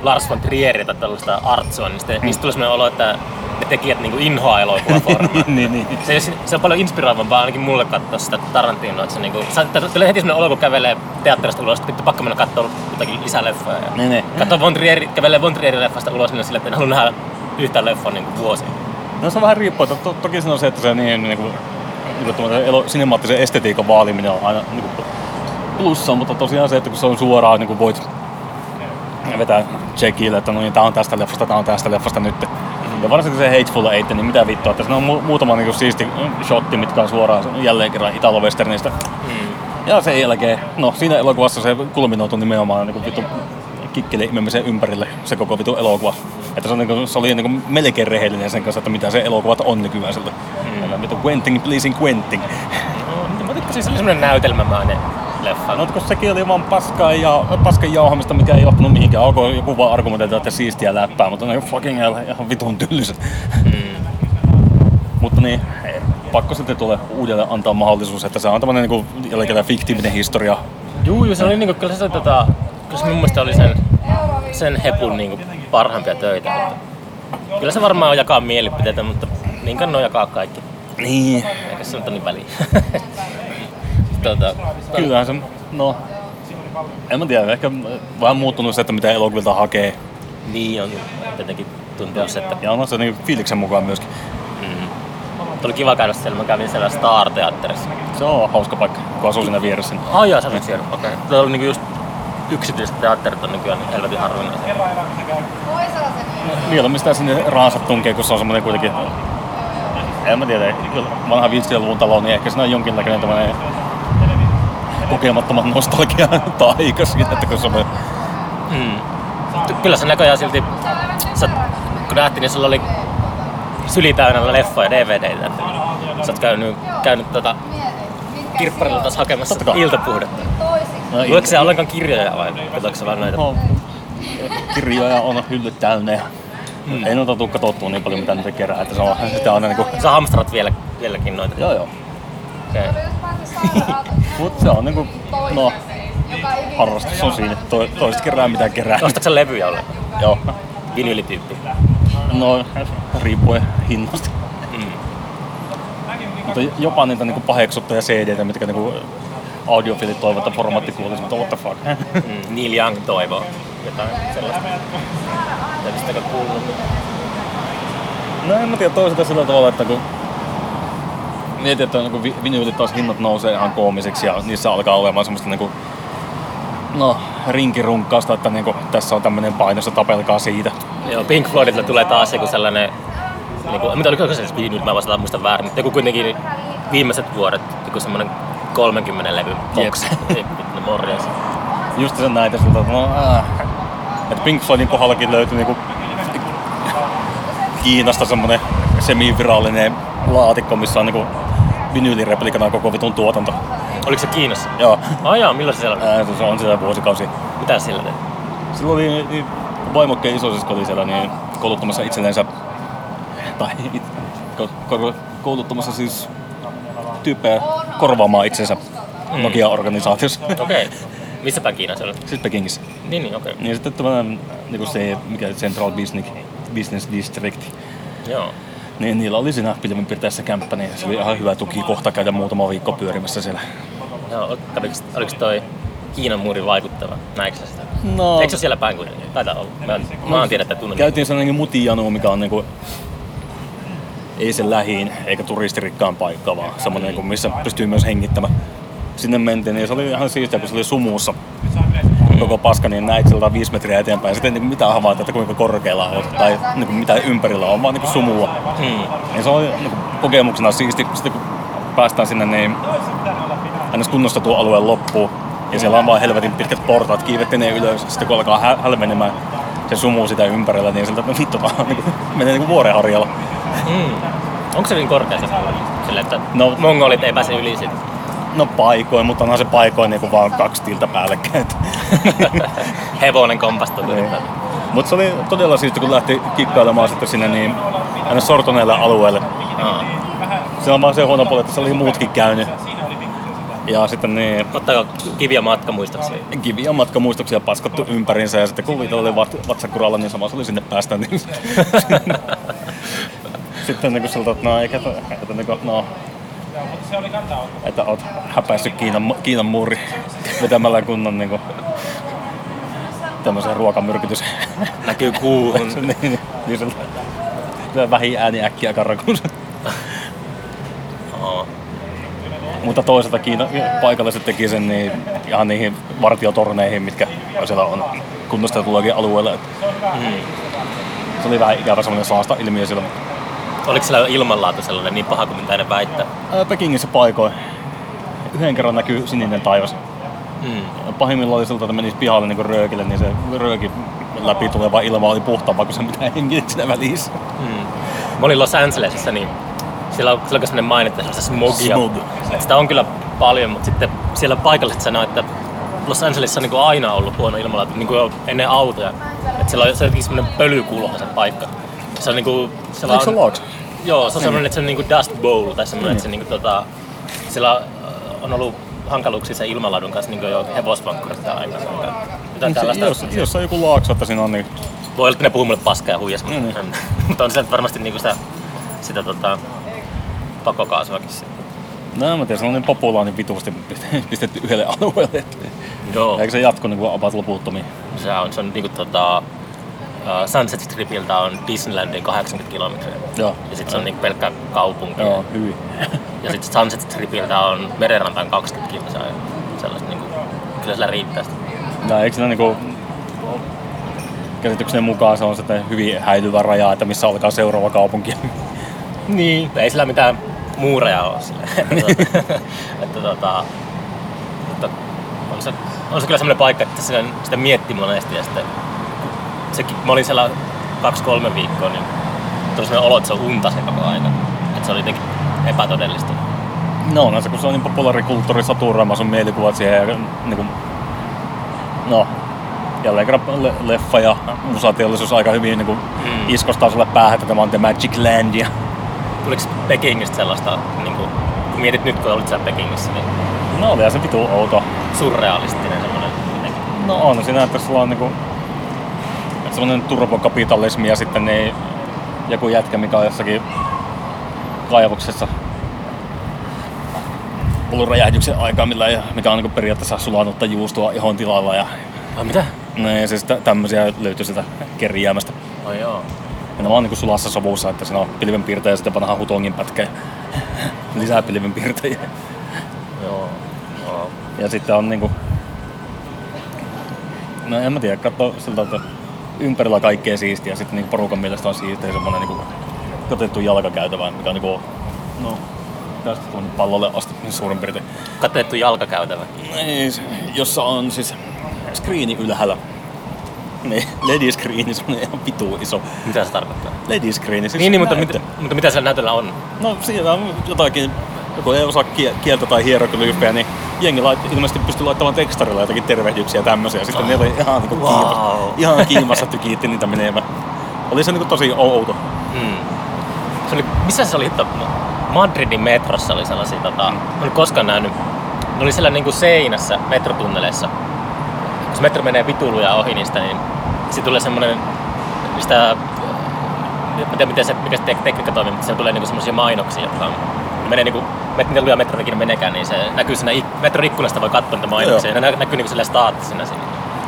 Lars von Trieria tai tällaista Artsoa, niin sitten niistä tulee sellainen olo, että tekijät niinku inhoaa elokuvaformaattia. niin, niin. Se, se on paljon inspiroivampaa ainakin mulle katsoa sitä Tarantinoa, että se niinku, sa- tä- tulee heti semmoinen olo, kun kävelee teatterista ulos, että vittu pakko mennä katsoa jotakin lisäleffoja. Ja Niin, niin. Katsoo Von Trier, kävelee Von Trierin leffasta ulos niin sillä, että en halua nähdä yhtään leffaa niin kuin vuosiin. No se on vähän riippuu, että to, toki se on se, että se niin, niin kuin, niin kuin elo, sinemaattisen estetiikan vaaliminen on aina niin kuin plussa, mutta tosiaan se, että kun se on suoraan, niin kuin voit vetää checkille, että no niin, tää on tästä leffasta, tää on tästä leffasta nyt. Ja varsinkin se Hateful Eight, niin mitä vittua, että siinä on mu- muutama niin kuin siisti shotti, mitkä on suoraan jälleen kerran Italo-Westernista. Mm. Ja sen jälkeen, no siinä elokuvassa se kulminoituu nimenomaan niin kuin vittu kikkeli imemisen ympärille se koko vitu elokuva. Että se, on, niin kuin, se oli niin kuin melkein rehellinen sen kanssa, että mitä se elokuvat on nykyään siltä. Mm. Vittu Quentin, pleasing Quentin. No, mä tykkäsin, se oli semmoinen näytelmämäinen leffa. No, kun sekin oli vaan paskaa ja paskan jauhamista, mikä ei johtanut mihinkään. Onko joku vaan argumentoida, että siistiä läppää, mutta ne fucking hell, ihan vitun tyllyset. Mm. Mutta niin, pakko sitten tulee uudelleen antaa mahdollisuus, että se on tämmöinen niin kuin, jälleen kerran fiktiivinen historia. Juu, juu, se oli niinku, kyllä se, tota, kyllä se mun mielestä oli sen, sen hepun niinku parhaimpia töitä. Mutta kyllä se varmaan jakaa mielipiteitä, mutta niin kann jakaa kaikki. Niin, Eikä se nyt ole niin väliä. tota, Kyllähän se, no, en mä tiedä, ehkä vähän muuttunut se, että mitä elokuvilta hakee. Niin on jotenkin tuntuu se, että Ja on se niin fiiliksen mukaan myöskin. mm. Oli kiva käydä siellä, mä kävin siellä Star-teatterissa. Se on hauska paikka, kun asuu siinä vieressä. Ai jaa, sä olit siellä, okei. Okay. Tuolla oli niinku just yksityiset teatterit on nykyään niin helvetin harvinaisia. Mieluummin sitä sinne rahansat tunkee, kun se on semmoinen kuitenkin... En mä tiedä, vanha 50-luvun talo, niin ehkä siinä on jonkinlainen tämmöinen kokemattoman nostalgia taika siinä, että kun se on Mm. Kyllä se näköjään silti, sä, kun nähtiin, niin sulla oli syli täynnä leffoja ja DVDitä. Että sä oot käynyt, käynyt tota, kirpparilla taas hakemassa Totta iltapuhdetta. No, Luetko sä ollenkaan kirjoja vai katsoitko sä vaan näitä? No, kirjoja on hyllyt täynnä ja mm. ei noita tuu katsottua niin paljon, mitä niitä kerää, että se on sitä aina niinku... Sä hamstrat vielä, vieläkin noita. Joo joo. Okay. Mut se on niinku, no, harrastus on siinä. To, toiset kerää mitä kerää. Ostatko sä levyjä ollenkaan? Joo. Vinyylityyppi. No, riippuen hinnasta. Mm. Mutta jopa niitä niinku paheksuttuja CD-tä, mitkä niinku audiofilit toivovat, että formaatti kuulisi, mutta what the fuck. Mm. Neil Young toivoo jotain sellaista. Tällaista kuullut. No en mä tiedä toisaalta sillä tavalla, että kun mietit, että niin vi- vinyylit taas hinnat nousee ihan koomiseksi ja niissä alkaa olemaan semmoista niinku, no, rinkirunkkausta, että niinku, tässä on tämmöinen painossa, tapelkaa siitä. Joo, Pink Floydilta tulee taas joku sellainen, niin kuin, mitä oliko se edes vinyl, mä vastaan muista väärin, mutta joku kuitenkin viimeiset vuodet, joku semmoinen 30 levy box. no morjens. Just sen näitä että no, äh. Et Pink Floydin kohdallakin löytyi niinku Kiinasta semmonen semivirallinen laatikko, missä on niinku vinyylireplikana koko vitun tuotanto. Oliko se Kiinassa? Joo, Ai jaa, milloin se siellä ää, se on siellä vuosikausia. Mitä sillä teit? Silloin oli niin vaimokkeen isosisko oli siellä niin kouluttamassa itsellensä, tai it, ko, ko, kouluttamassa siis tyyppejä korvaamaan itsensä Mm. Nokia-organisaatiossa. Okei. Okay. Missä päin Kiina se oli? Sitten Pekingissä. Niin, niin, okei. Okay. Niin sitten tämä niin se, mikä Central Business, Business District, Joo. Niin niillä oli siinä pilvenpiirteessä kämppä, niin se oli ihan hyvä tuki kohta käydä muutama viikko pyörimässä siellä. Joo, oliko, oliko toi Kiinan muuri vaikuttava? Näikö sitä? No, Eikö se siellä päin kuitenkin? Taitaa olla. Mä, en- mä oon tiedä, että tunnen. käytiin sellainen mutijanu, mikä on niinku, ei se lähiin eikä turistirikkaan paikka, vaan semmoinen, niinku, missä pystyy myös hengittämään. Sinne mentiin, niin se oli ihan siistiä, kun se oli sumussa koko paska, niin näit sieltä viisi metriä eteenpäin. Sitten ei niinku mitään havaita, että kuinka korkealla on tai niinku mitä ympärillä on, vaan niinku sumua. Hmm. Ja se oli niinku kokemuksena siisti, sitten kun päästään sinne niin aina kunnostetun alueen loppuun. Ja siellä on vaan helvetin pitkät portaat, kiivettelee ylös. Sitten kun alkaa hä- hälvenemään se sumu sitä ympärillä, niin siltä, että vittu vaan niin kuin, menee niin kuin vuorenharjalla. Mm. Onko se niin korkea se? Sille, että No- no, mongolit ei pääse yli siitä. No paikoin, mutta onhan se paikoin niin kuin vaan kaksi tiltä päällekkäin. Hevonen kompastuu. Niin. Mutta se oli todella siisti, kun lähti kikkailemaan sitten sinne niin aina sortuneelle alueelle. Aa. Se on vaan se huono puoli, että se oli muutkin käynyt. Ja sitten niin Ottaako kiviä matkamuistoksi? kiviä matkamuistoksia paskattu ympärinsä ja sitten kun Viito oli vat- vatsakuralla, niin samassa oli sinne päästä. Niin sitten niin siltä, että no eikä, että niin kuin, no, että oot häpäissyt Kiinan, Kiinan muuri vetämällä kunnon niin kuin, tämmöisen ruokamyrkytys. Näkyy kuuhun. niin, niin, niin siltä, kyllä vähin ääni äkkiä karkuun. Mutta toisaalta Kiina, paikalliset teki sen niin ihan niihin vartiotorneihin, mitkä siellä on kunnostetullakin alueella. Et Mm. Se oli vähän ikävä semmoinen saasta ilmiö siellä. Oliko siellä ilmanlaatu sellainen niin paha kuin mitä ne väittää? Ää, Pekingissä paikoin. Yhden kerran näkyy sininen taivas. Mm. Pahimmillaan oli siltä, että menisi pihalle niin röökille, niin se rööki läpi tuleva ilma oli puhtaampaa kuin se mitä henkilöt siinä välissä. Mm. Mä olin Los Angelesissa, niin siellä on, siellä on sellainen mainittu sellaista smogia. Smog. Sitä on kyllä paljon, mutta sitten siellä paikalliset sanoo, että Los Angelesissa on niin aina ollut huono ilmanlaatu, niin kuin ennen autoja. Että siellä on, se jotenkin semmoinen pölykulma se paikka. Se on niinku, se on, Logs? Joo, se on semmoinen, että se on niinku dust bowl tai semmoinen, että se niinku tota, siellä on ollut hankaluuksia sen ilmanlaadun kanssa niinku jo hevosvankkurit aikana. Jotain tällaista. Jos, jos on joku laakso, että siinä on niin... Voi olla, että ne puhuu mulle paskaa ja huijas, Mm. mutta, mutta on se varmasti niinku sitä, sitä tota, pakokaasuakin sitten. No mä tiedä, se on niin populaani vitusti pistetty yhdelle alueelle. Joo, Eikö se jatku niin about loputtomiin? se on, se on niinku tota, uh, Sunset Stripiltä on Disneylandin 80 kilometriä. Joo. Ja sitten se on niinku pelkkä kaupunki. Joo, hyvin. Ja sitten Sunset Stripiltä on merenrantaan 20 kilsaa. Sellaista niinku, kyllä sillä riittää sitä. No, eikö siinä niinku, käsitykseni mukaan se on sitten hyvin häilyvä raja, että missä alkaa seuraava kaupunki. Niin. Ei sillä mitään muureja ole sille. että, että, tota, mutta on se, on se kyllä semmoinen paikka, että sitä, sitä miettii monesti ja sitten sekin, mä olin siellä kaksi-kolme viikkoa, niin tuli sellainen olo, että se on unta se koko aika. Että se oli jotenkin epätodellista. No, no se kun se on niin populaarikulttuuri saturoima sun mielikuvat siihen ja niin kuin, no, jälleen kerran le- leffa ja musateollisuus aika hyvin niin kuin, Mm. iskostaa sulle päähän, että tämä on The Magic Land ja Tuliko Pekingistä sellaista, niin kuin, kun mietit nyt kun olit siellä Pekingissä, niin no olihan se vitu outo. surrealistinen semmoinen. No on siinä, että sulla on niinku semmonen turbokapitalismi ja sitten ne joku jätkä, mikä on jossakin kaivoksessa ollut räjähdyksen aikaa, millä ei, mikä on niinku periaatteessa sulanutta juustoa ihon tilalla ja Ai mitä? no, ja siis tä- tämmöisiä löytyy sitä kerjäämästä. Ai joo. Ja ne vaan niinku sulassa sovussa, että siinä on pilvenpiirtäjä ja sitten pannaan hutongin pätkä ja lisää pilvenpiirtäjiä. Joo. joo. Ja sitten on niinku... No en mä tiedä, katso siltä, että ympärillä kaikkea siistiä ja sitten niinku porukan mielestä on siistiä semmonen niinku katettu jalkakäytävä, mikä on niinku... No, tästä tuonne pallolle asti niin suurin piirtein. Katettu jalkakäytävä. Se- jossa on siis screeni ylhäällä. Niin, LED screeni, semmonen ihan vitu iso. Mitä se tarkoittaa? LED screeni, siis Niin, niin mutta, mitä, mutta mitä siellä näytöllä on? No siinä on jotakin, joku ei osaa kie- kieltä tai hieroglyfejä, niin jengi lait, ilmeisesti pystyy laittamaan tekstarilla jotakin tervehdyksiä ja tämmöisiä. Sitten ne oli ihan, niin Wow. kiimassa, ihan kiimassa tykiitti niitä menemään. Oli se niin tosi outo. Mm. Se oli, missä se oli? Hitto? Madridin metrossa oli sellaisia, tota, Mm. en koskaan nähnyt. Ne oli siellä niinku seinässä metrotunneleissa. Jos metro menee vituluja ohi niistä, niin siitä tulee semmonen, sitä, en tiedä miten se, mikä se tek- tekniikka toimii, mutta siellä tulee niinku semmosia mainoksia, jotka on, ne menee niinku, miten lujaa metro ikinä menekään, niin se näkyy siinä metron ikkunasta voi katsoa niitä mainoksia, ne nä- näkyy niinku sillä staattisena siinä.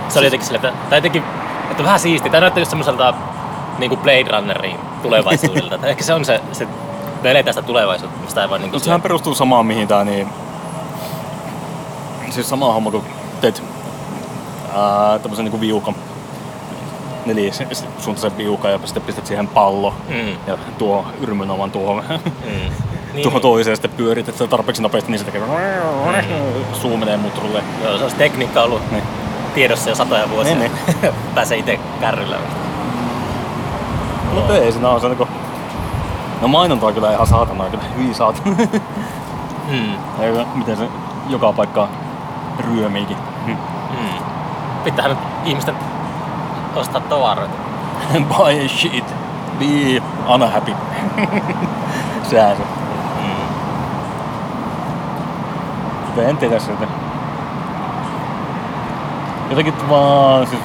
Se oli jotenkin sille, että, tai jotenkin, että vähän siistiä. Tämä näyttää just semmoiselta niinku Blade Runnerin tulevaisuudelta. Ehkä se on se, se me eletään sitä tulevaisuutta, mistä ei vaan niinku Mutta sehän perustuu samaan mihin tää niin... Siis sama homma kuin teet ää, tämmösen niinku viukan. Nelisuuntaisen viukan ja sitten pistät siihen pallo. Mm, Ja tuo yrmynovan tuohon. mm. Niin, tuohon niin. toiseen sitten pyörit, että tarpeeksi nopeasti, niin se tekee suu menee mutrulle. Joo, se olisi tekniikka ollut Niin. tiedossa jo satoja vuosia. Niin, Pääsee itse kärryllä. Mutta ei siinä on se niinku... No mainontaa kyllä ihan saatanaa, kyllä hyvin saatana. Mm. Ja miten se joka paikkaan ryömiikin. Mm. Pitäähän nyt ihmisten ostaa tavaroita. Buy shit. Be unhappy. Sehän se. Mm. Mutta en tiedä sitä. Jotenkin vaan siis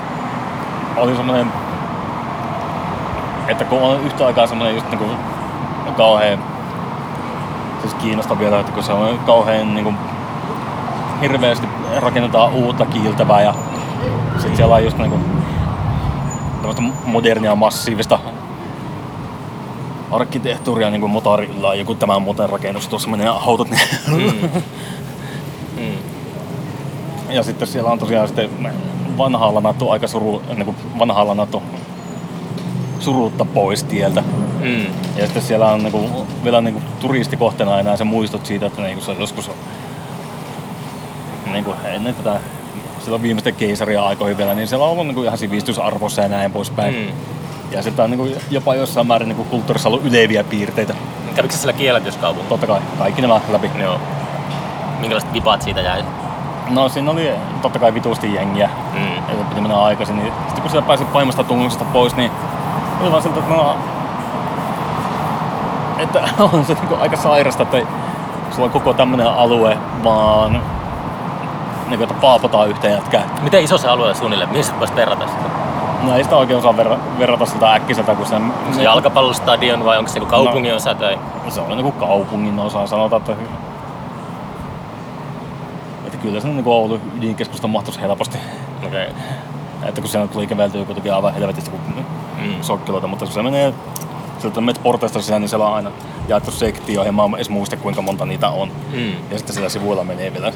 oli semmonen, että kun on yhtä aikaa semmonen just niinku kauheen siis kiinnostavia, että kun se on kauheen niinku hirveästi rakennetaan uutta kiiltävää ja sit siellä on just niinku tämmöistä modernia massiivista arkkitehtuuria niin kuin motorilla, joku tämä muuten rakennus, tuossa menee autot, niin. Mm. Ja sitten siellä on tosiaan sitten vanhaa lanattu aika suru, niin kuin vanhaa lanattu suruutta pois tieltä. Mm. Ja sitten siellä on niin kuin, vielä niin kuin turistikohteena enää se muistot siitä, että niin kuin se joskus niin kuin ennen tätä silloin viimeisten keisaria aikoihin vielä, niin siellä on ollut niin kuin ihan sivistysarvossa ja näin poispäin. Mm. Ja sitten on niin kuin jopa jossain määrin niin kuin kulttuurissa ollut yleviä piirteitä. Kävikö siellä kielletyskaupungilla? Totta kai, kaikki nämä läpi. Joo. Minkälaiset vipat siitä jäi? No siinä oli totta kai vitusti jengiä. Mm. että piti mennä aikaisin, niin sitten kun siellä pääsi paimasta tungoksesta pois, niin oli vaan siltä, että no, että on se niinku aika sairasta, että sulla on koko tämmönen alue vaan niinku, että paapotaan yhteen jätkää. Miten iso se alue suunnilleen? Mihin sä voisit verrata sitä? No ei sitä oikein osaa verra, verrata sitä äkkiseltä, kun se, Onko se jalkapallostadion vai onko se joku kaupungin osa tai... se on niinku kaupungin osa, sanotaan, että kyllä se niinku Oulun ydinkeskusta mahtuisi helposti. Että kun siellä tuli käveltyä kuitenkin aivan helvetistä kuin Mm. sokkeloita, mutta kun se menee sieltä menet portaista sisään, niin siellä on aina jaettu sektio, ja mä en edes muista kuinka monta niitä on. Mm. Ja sitten siellä sivuilla menee vielä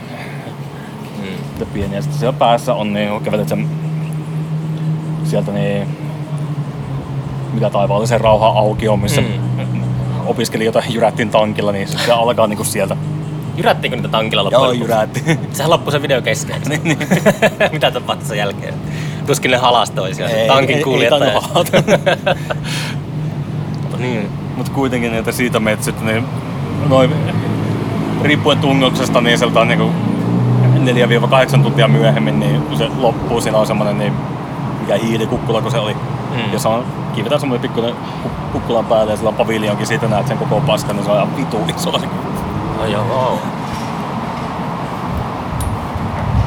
Mm. pieniä. Sitten siellä päässä on niin, kun kävelet sen sieltä niin, mikä taivaallisen rauha auki on, missä Mm. opiskelijoita jyrättiin tankilla, niin se alkaa niinku sieltä. Jyrättiinkö niitä tankilla Joo, loppujen lopuksi? jyrätti. Sehän loppui se video kesken. niin, niin. Mitä tapahtui sen jälkeen? Tuskin ne halas toisiaan. se Ei, tankin ei- ei kuljettaja. tainnut halata. niin. Mutta kuitenkin niitä siitä metsit, niin noin riippuen tungoksesta, niin sieltä on niinku 4-8 tuntia myöhemmin, niin kun se loppuu, siinä on semmonen niin, mikä hiilikukkula, kun se oli. Mm. Mm. Jos on kivetään semmonen pikkuinen kuk- kukkulan päälle ja sillä on paviljonkin, siitä näet sen koko paskan, niin se on ihan vitu iso. No joo.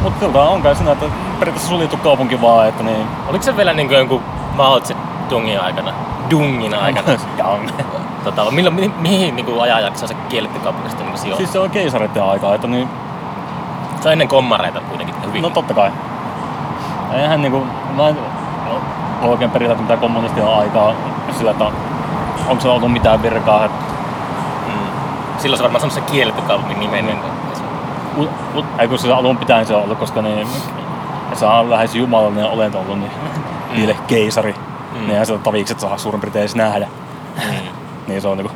Mutta sieltä on kai siinä, että periaatteessa suljettu kaupunki vaan, että niin... Oliko se vielä niin jonkun Mao Dungin aikana? Dungin aikana. Jang. tota, milloin, mi, mihin niin ajanjaksoon se kielletty kaupungista niin sijoittuu? Siis se on keisareiden aikaa, että niin... Se on ennen kommareita kuitenkin hyvin. No totta kai. Eihän niinku, mä en oikein periaatteessa mitään kommunistia aikaa sillä, että onko se ollut mitään virkaa. Et, mm. Silloin se varmaan semmoisen kielletty kaupungin nimen. u, u, ei kun se alun pitäen se on ollut, koska niin, se on lähes jumalallinen olento ollut, niin Mm. niille keisari. Mm. Niin sitä tavikset saa suurin piirtein edes nähdä. Mm. Niin se on niinku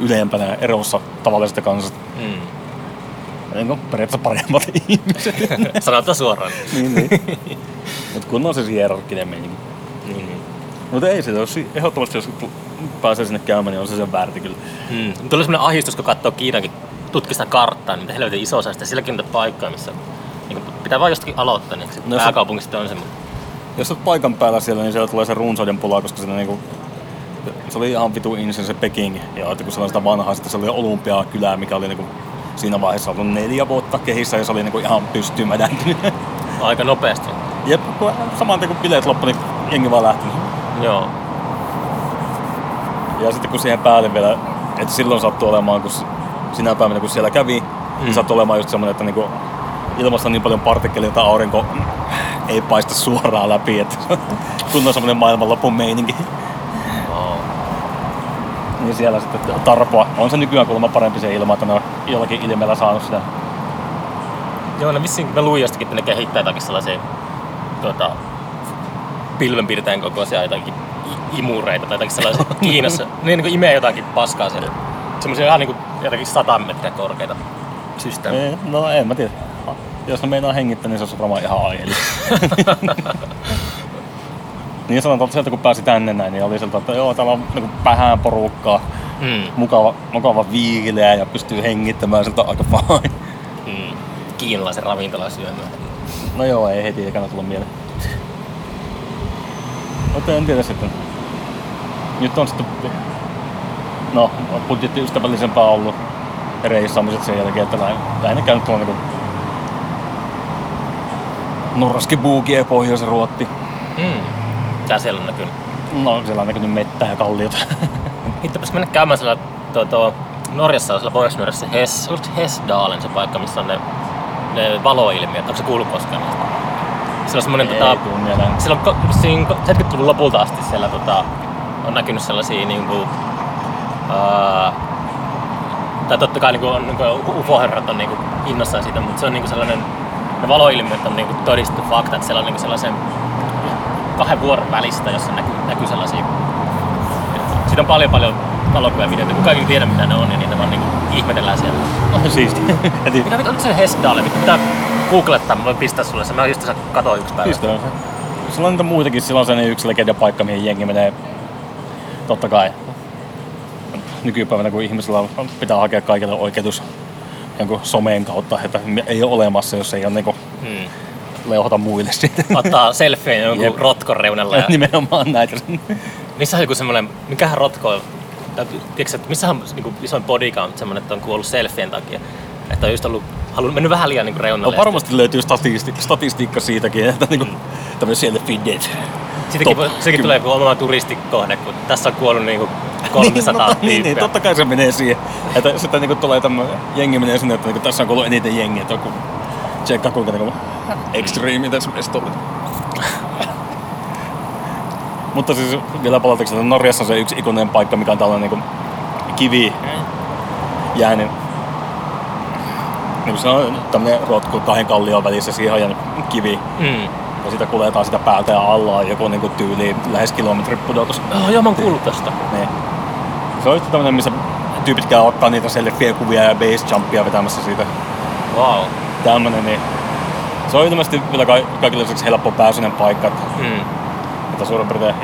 ylempänä erossa tavallisesta kansasta. Mm. Niin periaatteessa paremmat ihmiset. Sanotaan suoraan. niin, niin. Mut kun on se hierarkkinen meininki. Mm. Mutta ei se, jos ehdottomasti jos pääsee sinne käymään, niin on se sen väärti kyllä. Mm. Tuli semmoinen ahdistus, kun katsoo Kiinankin tutkista karttaa, niin helvetin iso on. Sitten Silläkin on niitä paikkoja, missä niin pitää vaan jostakin aloittaa, niin se No sitten on se. Jos olet paikan päällä siellä, niin siellä tulee se runsauden pula, koska siinä niinku, se oli ihan vitu insin se Peking. Ja että kun se oli sitä vanhaa, sitten se oli olympiakylä, mikä oli niinku siinä vaiheessa ollut neljä vuotta kehissä ja se oli niinku ihan pystymädäntynyt. Aika nopeasti. Jep, kun saman tien kun bileet loppu, niin jengi vaan lähti. Joo. Ja sitten kun siihen päälle vielä, että silloin sattui olemaan, kun sinä päivänä kun siellä kävi, mm. Niin sattui olemaan just semmoinen, että niinku ilmassa on niin paljon partikkeleita, että aurinko ei paista suoraan läpi, että kun on semmoinen maailmanlopun meininki. Oh. Niin siellä sitten tarpoa. On se nykyään kuulemma parempi se ilma, että ne on jollakin ilmeellä saanut sitä. Joo, no vissiin mä luin jostakin, että ne kehittää jotakin sellaisia tuota, pilvenpiirtäjän kokoisia jotakin imureita tai jotakin sellaisia Kiinassa. Ne niin kuin imee jotakin paskaa siellä. Semmoisia ihan niinku jotenkin 100 metriä korkeita systeemejä. Ei, no en mä tiedä. Jos ne meinaa hengittää, niin se olisi varmaan ihan aiheellista. niin sanotaan, että sieltä kun pääsi tänne näin, niin oli sieltä, että joo, täällä on niin vähän porukkaa, Mm. mukava, mukava viileä ja pystyy hengittämään sieltä aika fine. Mm. Kiinalaisen ravintolan syömään. No joo, ei heti ekana tulla mieleen. Mutta en tiedä sitten. Nyt on sitten, no, budjettiystävällisempää ollut reissaamiset sen jälkeen, että lähin- lähinnä käynyt tuolla niinku Norraskibuuki ja Pohjois-Ruotti. Mm. Tää siellä on näkynyt. No, siellä on näkynyt mettää ja kalliota. Hittopas mennä käymään siellä tuo, tuo Norjassa on siellä Pohjois-Norjassa Hess, onko se paikka, missä on ne, ne valoilmiöt. Onko se kuullut koskaan? Siellä on semmonen Ei tota, siellä on ko- siinä 70-luvun lopulta asti siellä tota, on näkynyt sellaisia niinku, ää, tai totta kai niinku, on, niinku UFO-herrat on niinku innossaan siitä, mutta se on niinku sellainen, ne valoilmiöt on niinku todistettu fakta, että siellä on niinku sellaisen kahden vuoron välistä, jossa näkyy, näkyy sellaisia. Siitä on paljon paljon valokuvia videoita, kun kaikki tiedä mitä ne on, niin niitä vaan niinku ihmetellään siellä. No siisti. Mitä onko se Hessdale? Mitä googlettaa? Mä voin pistää sulle sen. Mä just tässä katoin yksi päivä. Pistää se. Sillä on niitä muitakin, sillä on sellainen yksi legenda paikka, mihin jengi menee. Totta kai. Nykypäivänä, kun ihmisillä on, pitää hakea kaikille oikeutus jonkun someen kautta, että ei ole olemassa, jos ei ole niinku Hmm. leuhota muille siitä. Ottaa selfie jonkun Jep. rotkon reunalla. Ja... Nimenomaan näitä. missä on joku semmonen, mikähän rotko Tiedätkö, että missä on niinku isoin body count semmonen, että on kuollut selfien takia? Että on just ollut, halunnut, mennyt vähän liian No reunalle. varmasti löytyy statisti- statistiikka siitäkin, että niinku tämmöinen selfie death. Siitäkin, Top sekin 10. tulee joku oma turistikohde, kun tässä on kuollut niinku 300 niin, no, niin, niin, totta kai se menee siihen. Että sitten niinku tulee tämmöinen, jengi menee sinne, että niinku, tässä on kuullut eniten jengiä, että joku tsekkaa kuinka niinku extreme tässä mestolla. Mutta siis vielä palatakseni, että Norjassa on se yksi ikuinen paikka, mikä on tällainen niinku kivi jäänyt. Niin se on tämmöinen rotku kahden kallion välissä, siihen on jäänyt kivi. Mm. Ja sitä kuljetaan sitä päältä ja alla joku niinku tyyli lähes kilometri pudotus. Oh, joo, mä oon kuullut tosta. Niin. Se on just tämmönen, missä tyypit käy ottaa niitä selfie-kuvia ja base jumpia vetämässä siitä. Wow. Tämmönen, niin se on ilmeisesti vielä ka- kaikille lisäksi helppo pääsyinen paikka, että, Mm. että suurin piirtein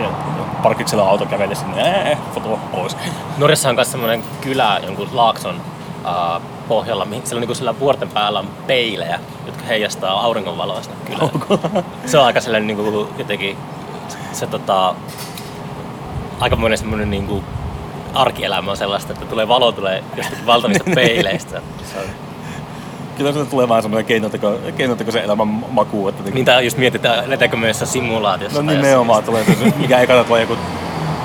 parkiksella auto käveli sinne, ee, foto pois. Norjassa on myös semmoinen kylä jonkun laakson uh, pohjalla, mihin siellä, on niinku sillä vuorten päällä on peilejä, heijastaa auringonvaloa sinne kylään. Se on aika sellainen niinku, jotenkin, se tota, aikamoinen semmoinen niinku, arkielämä on sellaista, että tulee valo tulee jostakin valtavista peileistä. Se on, Kyllä sieltä tulee vähän semmoinen keinoteko, keinotekoisen elämän maku, että niin tää just mietitään, eletäänkö me jossain simulaatiossa. no nimenomaan tulee, se, mikä ekana tulee joku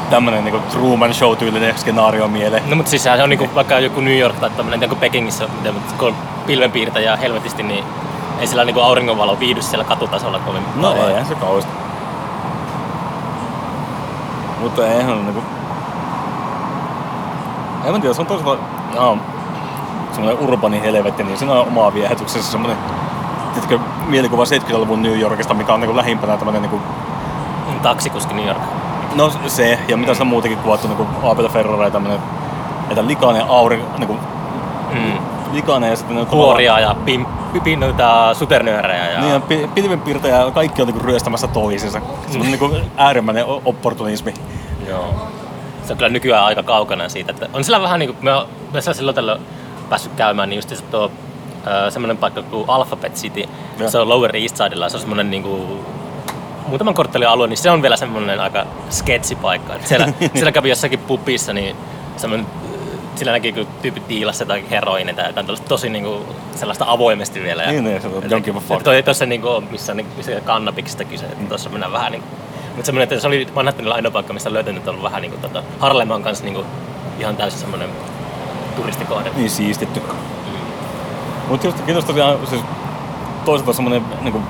tämmönen niinku Truman Show-tyylinen skenaario mieleen. No mutta siis sehän on niinku vaikka joku New York tai tämmönen, joku Pekingissä, on pilvenpiirtäjä helvetisti, niin ei sillä niinku auringonvalo viihdy siellä katutasolla kovin No kauan. eihän se kauheasti. Mutta eihän niinku... En mä tiedä, se on toisaalta jaa, semmoinen urbani helvetti, niin siinä on omaa viehätyksessä semmoinen tiedätkö, mielikuva 70-luvun New Yorkista, mikä on niinku lähimpänä tämmönen niinku, Mm, Taksikuski New York. no se, ja mitä sitä muutenkin kuvattu, niinku Abel Ferrara ja tämmönen, että likainen aurinko, niinku, Mm. likainen ja sitten Kuoria ja pim, pim, noita supernöörejä. Ja... Niin, ja pi- pilvenpiirtäjä, kaikki on niinku ryöstämässä toisensa. Semmoinen niinku äärimmäinen o- opportunismi. Joo. Se on kyllä nykyään aika kaukana siitä, että on sillä vähän niinku, me on me silloin tällöin päässyt käymään, niin just se tuo semmoinen paikka kuin Alphabet City, Joo. se on Lower East Sidella, se on semmoinen niinku muutaman korttelin alue, niin se on vielä semmoinen aika sketsipaikka. Et siellä, siellä kävi jossakin pupissa, niin semmoinen sillä näki, kun tyypit diilasi jotain heroineita tai jotain tällaista tosi niinku sellaista avoimesti vielä. Niin, niin, se on a fuck. Että toi tossa niinku ole missään niinku, missä kannabiksesta kyse, että tossa mennään vähän niinku. Mutta semmoinen, että se oli Manhattanilla ainoa paikka, missä on löytänyt ollut vähän niinku tota, Harlem on kanssa niinku ihan täysin semmoinen turistikohde. Niin siistitty. Mutta just kiitos tosiaan siis toisaalta semmonen niinku,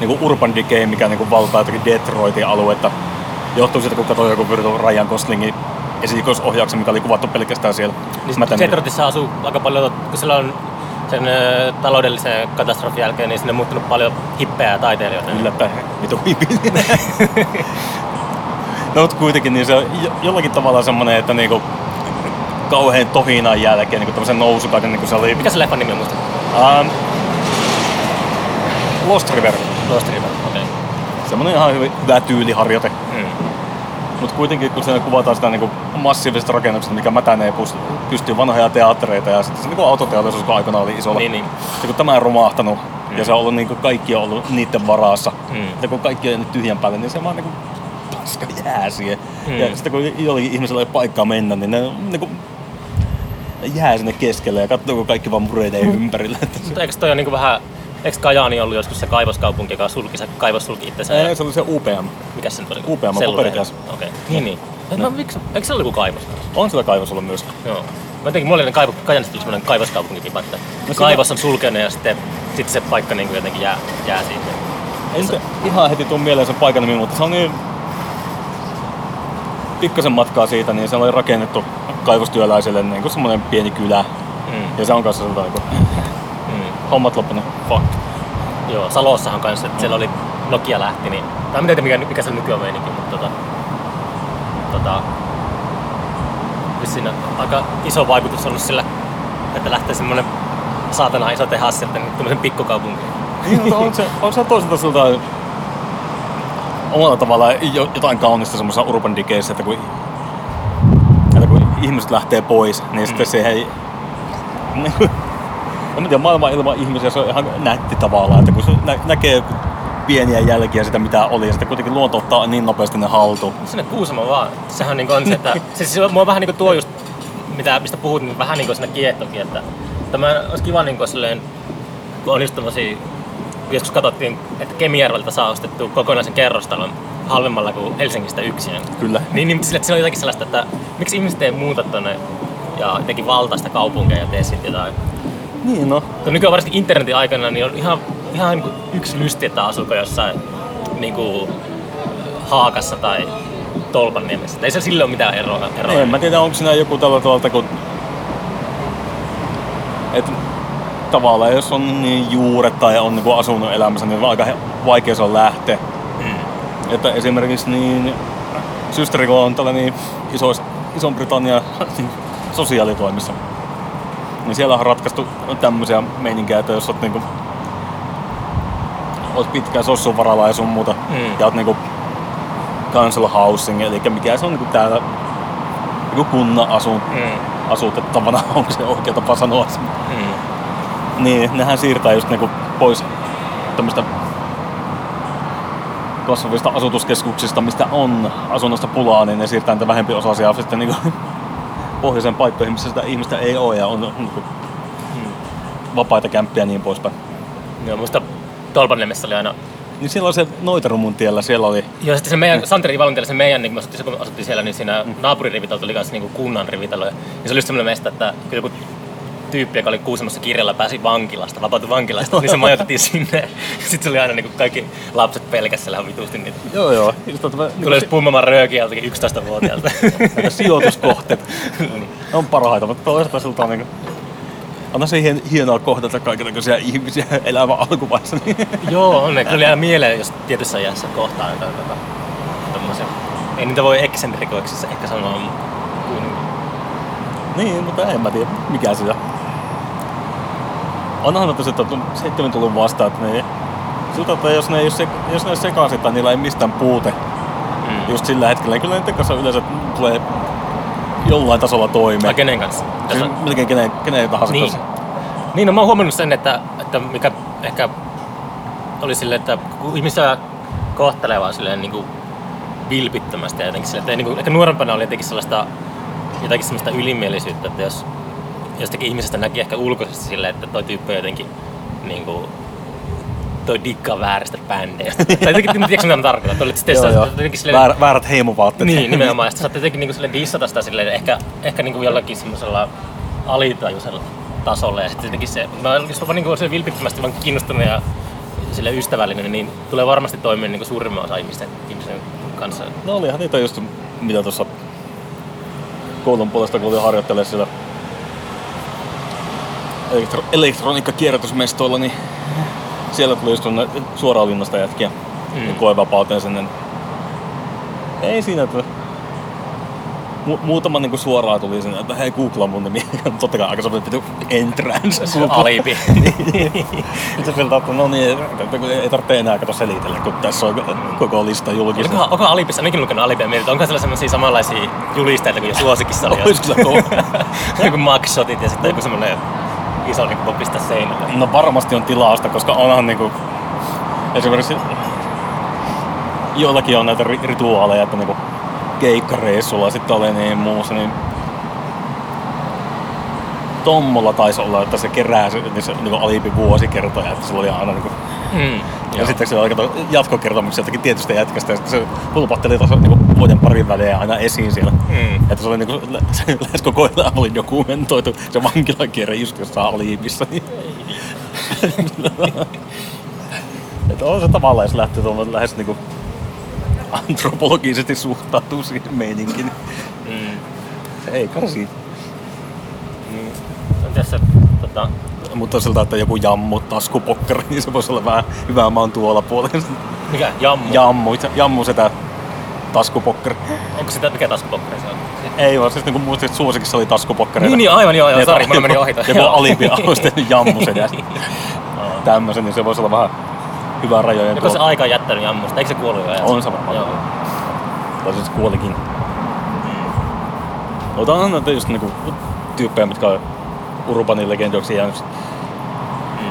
niinku urban decay, mikä niinku valtaa jotakin Detroitin aluetta. Johtuu siitä, kun katsoi joku Virtual Ryan Goslingin esikoisohjauksen, mikä oli kuvattu pelkästään siellä. Niin Detroitissa asuu aika paljon, kun siellä on sen ö, taloudellisen katastrofin jälkeen, niin sinne on muuttunut paljon hippejä ja taiteilijoita. Yllättäen vitu no mutta kuitenkin niin se on jo- jollakin tavalla semmonen, että niinku, kauhean tohinan jälkeen niin tämmöisen nousukauden, niin kuin se oli. Mikä se leffan nimi on muista? Um, Lost River. Lost River, okei. Okay. Semmoinen ihan hyvä, hyvä tyyliharjoite. Mm. Mutta kuitenkin kun siinä kuvataan sitä niin massiivisesta rakennuksesta, mikä mätänee pystyy vanhoja teattereita ja sitten se niin autoteollisuus, kun aikana oli isolla. Niin, niin. Ja kun tämä on romahtanut mm. ja se on ollut niin kuin, kaikki on ollut niiden varassa. Mm. Ja kun kaikki on jäänyt tyhjän päälle, niin se vaan niin kuin, paska jää siihen. Mm. Ja sitten kun jollakin ihmisellä ei paikkaa mennä, niin ne niin kuin, jää sinne keskelle ja katsoo, kun kaikki vaan murenee mm. ympärillä. Mutta eikö toi ole niin vähän Eikö Kajaani ollut joskus se kaivoskaupunki, joka sulki, se kaivos sulki itsensä? Ei, se oli se UPM. Mikä se nyt oli? UPM, paperitehdas. Okei, okay. niin niin. No. miksi, eikö se ollut joku kaivos? On sillä kaivos ollut myös. Joo. Mä jotenkin, mulla oli kaivo, Kajaanista tuli semmoinen kaivoskaupunkikin, että no, kaivos on sulkenut ja sitten, sitten se paikka niin kuin jotenkin jää, jää siitä. Ei se ihan heti tuu mieleen se paikan nimi, mutta se on niin pikkasen matkaa siitä, niin se oli rakennettu kaivostyöläiselle niin kuin semmoinen pieni kylä. Mm. Ja se on kanssa sellainen niin kuin. Hommat loppunut. Fuck. Joo, Salossahan kanssa, että siellä oli Nokia lähti, niin... Tai en tiedä mikä, mikä se nykyään meininki, mutta tota... tota siinä aika iso vaikutus on sillä, että lähtee semmonen saatana iso tehas sieltä niin tämmöisen pikkukaupunkiin. Niin, mutta on se, on se toisaalta siltä omalla tavallaan jotain kaunista semmoisessa urban diceissä, että kun, että kun ihmiset lähtee pois, niin mm. sitten se ei... En tiedä, maailma ilman ihmisiä se on ihan nätti tavallaan, että kun se nä- näkee pieniä jälkiä sitä mitä oli ja sitten kuitenkin luonto ottaa niin nopeasti ne haltuun. Sinne Kuusamo vaan. Sehän niin on se, että siis se, mua vähän niin kuin tuo just, mitä, mistä puhut, niin vähän niin kuin siinä kiehtokin, että tämä olisi kiva niin kuin silleen, kun on just tämmöisiä, joskus katsottiin, että Kemijärveltä saa ostettu kokonaisen kerrostalon halvemmalla kuin Helsingistä yksin. Kyllä. Niin, niin sille, että siinä on jotakin sellaista, että miksi ihmiset ei muuta tonne ja jotenkin valtaista kaupunkeja ja tee sitten jotain niin no. Kun nykyään varsinkin internetin aikana niin on ihan, ihan niin yksi lysti, että asuuko jossain niin kuin Haakassa tai Tolpanniemessä. Ei se sille ole mitään eroa. eroa. En mä tiedä, onko siinä joku tällä tuolta, kun... Et, tavallaan jos on niin juuret tai on niin asunut elämässä, niin on aika vaikea se on lähteä. Mm. Että esimerkiksi niin systeri, kun on tällainen niin iso, Ison-Britannian sosiaalitoimissa, niin siellä on ratkaistu tämmöisiä meininkejä, että jos oot niinku oot pitkään sossun varalla ja sun muuta, mm. ja oot niinku council housing, eli mikä se on niinku täällä niinku kunnan asu, mm. asutettavana, onko se oikea tapa sanoa se. Mm. Niin, nehän siirtää just niinku pois tämmöistä kasvavista asutuskeskuksista, mistä on asunnosta pulaa, niin ne siirtää niitä vähempi osaisia sitten niinku pohjoisen paikkoihin, missä sitä ihmistä ei ole ja on niin kuin, vapaita kämppiä ja niin poispäin. Joo, muista Tolpanniemessä oli aina niin siellä oli se Noitarumun tiellä, siellä oli... Joo, sitten se meidän, Santeri Ivalon tiellä, se meidän, niin kun asuttiin, kun asuttiin siellä, niin siinä mm. naapuririvitalo oli kanssa niin kunnan rivitalo. Ja se oli just semmoinen mesta, että joku tyyppi, joka oli Kuusamossa kirjalla, pääsi vankilasta, vapautui vankilasta, niin se majoitettiin sinne. Sitten se oli aina niin kuin kaikki lapset pelkäs siellä vitusti niitä. Joo, joo. Niin Tulee niin pummamaan röökiä joltakin 11-vuotiaalta. sijoituskohteet. niin. on parhaita, mutta toisaalta siltä on niin kuin Anna se hien, hienoa kohdata kaikenlaisia ihmisiä elämän alkuvaiheessa. Niin. Joo, on ne. Kyllä jää mieleen, jos tietyssä iässä kohtaa jotain tota, Ei niitä voi eksentrikoiksi ehkä sanoa, niin, mutta en mä tiedä, mikä sitä. Onhan että se 70-luvun vasta, että ne, siltä, että jos ne ei, se, jos ne sekaisin tai niillä ei mistään puute mm. just sillä hetkellä, niin kyllä niiden kanssa yleensä tulee jollain tasolla toimeen. Tai kenen kanssa? Siis melkein kenen, kenen tahansa niin. kanssa. Niin, no mä oon huomannut sen, että, että mikä ehkä oli silleen, että kun ihmisiä kohtelee vaan silleen niin kuin vilpittömästi ja jotenkin silleen, että niin kuin, ehkä nuorempana oli jotenkin sellaista jotakin semmoista ylimielisyyttä, että jos jostakin ihmisestä näki ehkä ulkoisesti silleen, että toi tyyppi on jotenkin niin kuin, toi dikkaa vääristä bändeistä. tai jotenkin, tiedätkö mitä mä tarkoitan? Toi, joo, joo. Silleen, Väär, väärät heimovaatteet. Niin, nimenomaan. Sitten saatte jotenkin niin kuin, dissata sitä silleen, ehkä, ehkä niin kuin jollakin semmoisella alitajuisella tasolla. Ja sitten jotenkin se, mä, jos mä niin se vilpittömästi vaan kiinnostunut ja sille ystävällinen, niin tulee varmasti toimia niin suurimman osa ihmisten, ihmisten kanssa. No olihan niitä just, mitä tuossa koulun puolesta, kun oli harjoittelee sillä elektro- elektroniikkakierrätysmestoilla, niin siellä tuli just suoraan linnasta jätkiä mm. koevapauteen sinne. Ei siinä, että mu- muutama niinku suoraan tuli sinne, että hei googlaa mun nimi. Totta kai aika semmoinen pitu entrance. Se on alibi. Sitten siltä, että no niin, ei tarvitse enää kato selitellä, kun tässä on koko lista julkista. Onko, onko Alipissa, ainakin lukenut Alipia mietit, onko siellä sellaisia samanlaisia julisteita kuin jo suosikissa oli? Olis kyllä kova. joku magshotit ja sitten joku semmonen iso niin kuin pistä seinälle. No varmasti on tilausta, koska onhan niinku esimerkiksi joillakin on näitä ri- rituaaleja, että niinku keikkareissulla sitten oli niin muussa, niin Tommolla taisi olla, että se kerää se, niin se niin alipi vuosikertoja, että sillä oli aina niinku Mm. ja sitten se oli kato jatkokertomuksia jotakin tietystä jätkästä, ja sitten se pulpatteli tuossa niinku vuoden parin välein aina esiin siellä. Mm. Että se oli niinku, se lähes koko elämä oli dokumentoitu, se vankilakierre just jossain Aliipissa. Niin. että on se tavallaan, jos lähtee tuolla lähes niinku antropologisesti suhtautuu siihen meininkiin. niin Mm. Ei kasi. Mm. Entäs se, tota, Mutta siltä, että joku jammu taskupokkari, niin se voisi olla vähän hyvää maan tuolla puolella. mikä? Jammu? Jammu, jammu sitä taskupokkari. Onko sitä, mikä taskupokkari se on? Ei vaan, siis niinku muistin, että suosikissa oli taskupokkari. Niin, niin, aivan joo, joo, sori, mulla meni ohi. Joku Joo. alimpia olisi tehnyt jammu sen ja tämmöisen, niin se voisi olla vähän hyvä rajojen Joko se aika on jättänyt jammusta, eikö se kuollut jo? On se varmaan. Joo. Tai siis kuolikin. Mutta on näitä just niinku tyyppejä, mitkä on urbanin legendoiksi jäänyt. Mm.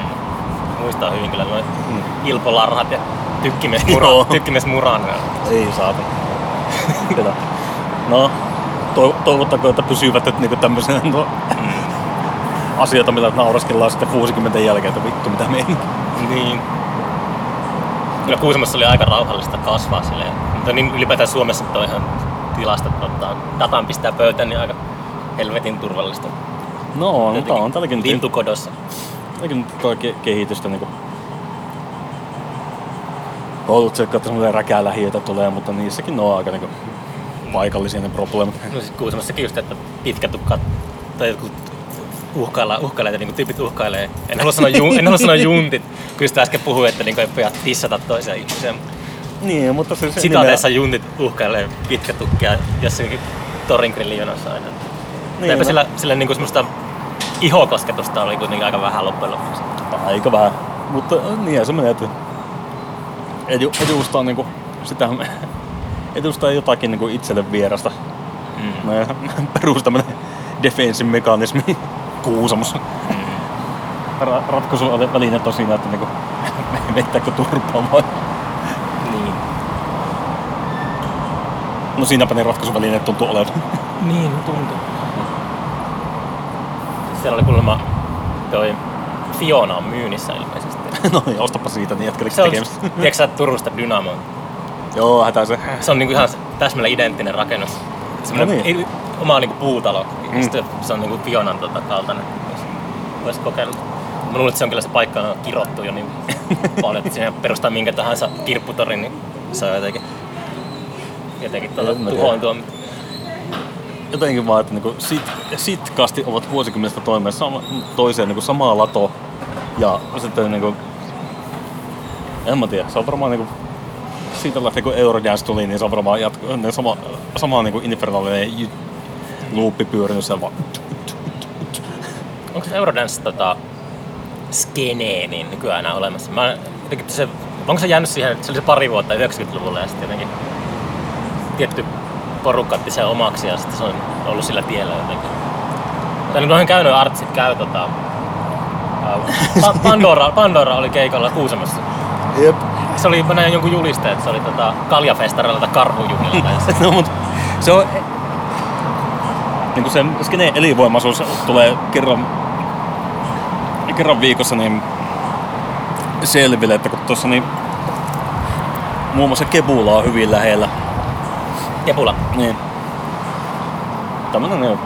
Muistaa hyvin kyllä noin Mm. Ilpolarhat ja tykkimies, Joo. mura, tykkimies Muran. Ei saata. Kyllä. No, to- toivottakoon, että pysyvät nyt niinku tämmöisenä no, asioita, mitä nauraskellaan sitten 60 jälkeen, että vittu mitä meni. Niin. Kyllä Kuusamossa oli aika rauhallista kasvaa silleen. Mutta niin ylipäätään Suomessa toi ihan tilasta tota, datan pistää pöytään, niin aika helvetin turvallista. No, mutta Jotenkin on tälläkin, Lintukodossa. tälläkin toi ke- kehitystä niinku koulutsekka, että semmoinen räkälähiötä tulee, mutta niissäkin ne on aika niinku paikallisia ne probleemit. No siis Kuusamossakin just, että pitkä tukka tai jotkut uhkailla, uhkailee, niin tyypit uhkailee. En halua sanoa, jun, en halua sanoa juntit. Kyllä sitä äsken puhui, että niin pojat tissata toisia ihmisiä. Niin, mutta se, se Sitaateessa juntit uhkailee pitkä tukkia jossakin torin grillijonossa aina. Niin, no. sillä, sillä niin kuin semmoista ihokosketusta oli kuitenkin aika vähän loppujen lopuksi. Aika vähän. Mutta niin se menee, että edu, edustaa niinku sitä, edustaa jotakin niinku itselle vierasta. Mm. No, ja perus tämmönen defense-mekanismi kuusamossa. Ra- ratkaisuvälineet on siinä, että niinku vettääkö turpaa vai? Niin. No siinäpä ne ratkaisuvälineet tuntuu olevan. Niin, tuntuu. Siellä oli kuulemma toi Fiona on myynnissä ilmeisesti. no niin, ostapa siitä niin on, tekemistä. tiedätkö sä Turusta Dynamo? Joo, hätä se. Se on niinku ihan täsmälleen identtinen rakennus. Semmoinen No niin. oma niinku puutalo. Mm. Sitten se on niinku Fionan tota, kaltainen. Vois- Vois kokeilla. Mä luulen, että se on kyllä se paikka on kirottu jo niin paljon, että siihen perustaa minkä tahansa kirpputorin, niin se on jotenkin, jotenkin tuota, En mä tiedä. tuhoon tuomittu. jotenkin vaan, että niinku sit, sitkasti ovat vuosikymmenestä toimeen sama, toiseen niinku samaa lato. Ja sitten niinku, en mä tiedä, se on varmaan niinku, siitä lähtien kun Eurodance tuli, niin se on varmaan jatko, ne sama, sama niinku infernaalinen jy- luuppi pyörinyt siellä vaan. Onko se Eurodance tota, skenee niin nykyään enää olemassa? Mä, jotenkin se, onko se jäänyt siihen, että se oli se pari vuotta 90-luvulla ja sitten jotenkin tietty porukka otti sen omaksi ja sitten se on ollut sillä tiellä jotenkin. Tai niin noihin käynyt artsit käy tota, Pandora, Pandora oli keikalla Kuusamossa. Jep. Se oli, mä näin jonkun julisteen, että se oli tota, kaljafestarilla tai jossain. no, mut se on... Niinku se skeneen elinvoimaisuus tulee kerran, kerran viikossa niin selville, että kun tuossa niin muun muassa Kebula on hyvin lähellä. Kepula. Niin. Tämmönen niin,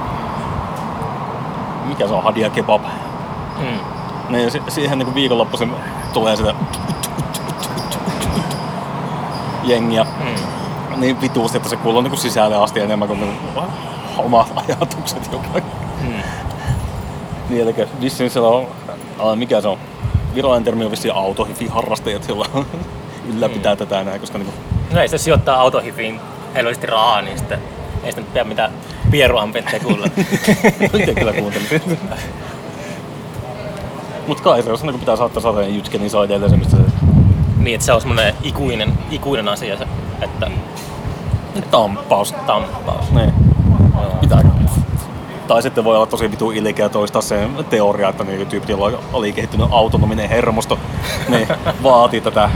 mikä se on, Hadia Kebab. Mm. Niin si- siihen niin viikonloppuisin tulee sitä jengiä Mm. niin vituusti, että se kuuluu niin sisälle asti enemmän kuin niin omat ajatukset jopa. Mm. Niin, eli vissiin siellä on, aa, mikä se on, virallinen termi on vissiin autohifi harrastajat, joilla ylläpitää tätä näin, koska niin No ei se sijoittaa autohifiin helvetisti rahaa, niin sitten ei sitä nyt pidä mitään pieruampi, ettei kuulla. Itse kyllä kuuntelin. Mut kai se on kun pitää saattaa saada jytke, niin saa edelleen se, mistä se niin, että se on semmoinen ikuinen, ikuinen asia, se, että tamppaus. tamppaus. Niin. Pitää. Tai sitten voi olla tosi vitu ilkeä toistaa se teoria, että niin tyypit, joilla on alikehittynyt autonominen hermosto, niin vaatii tätä,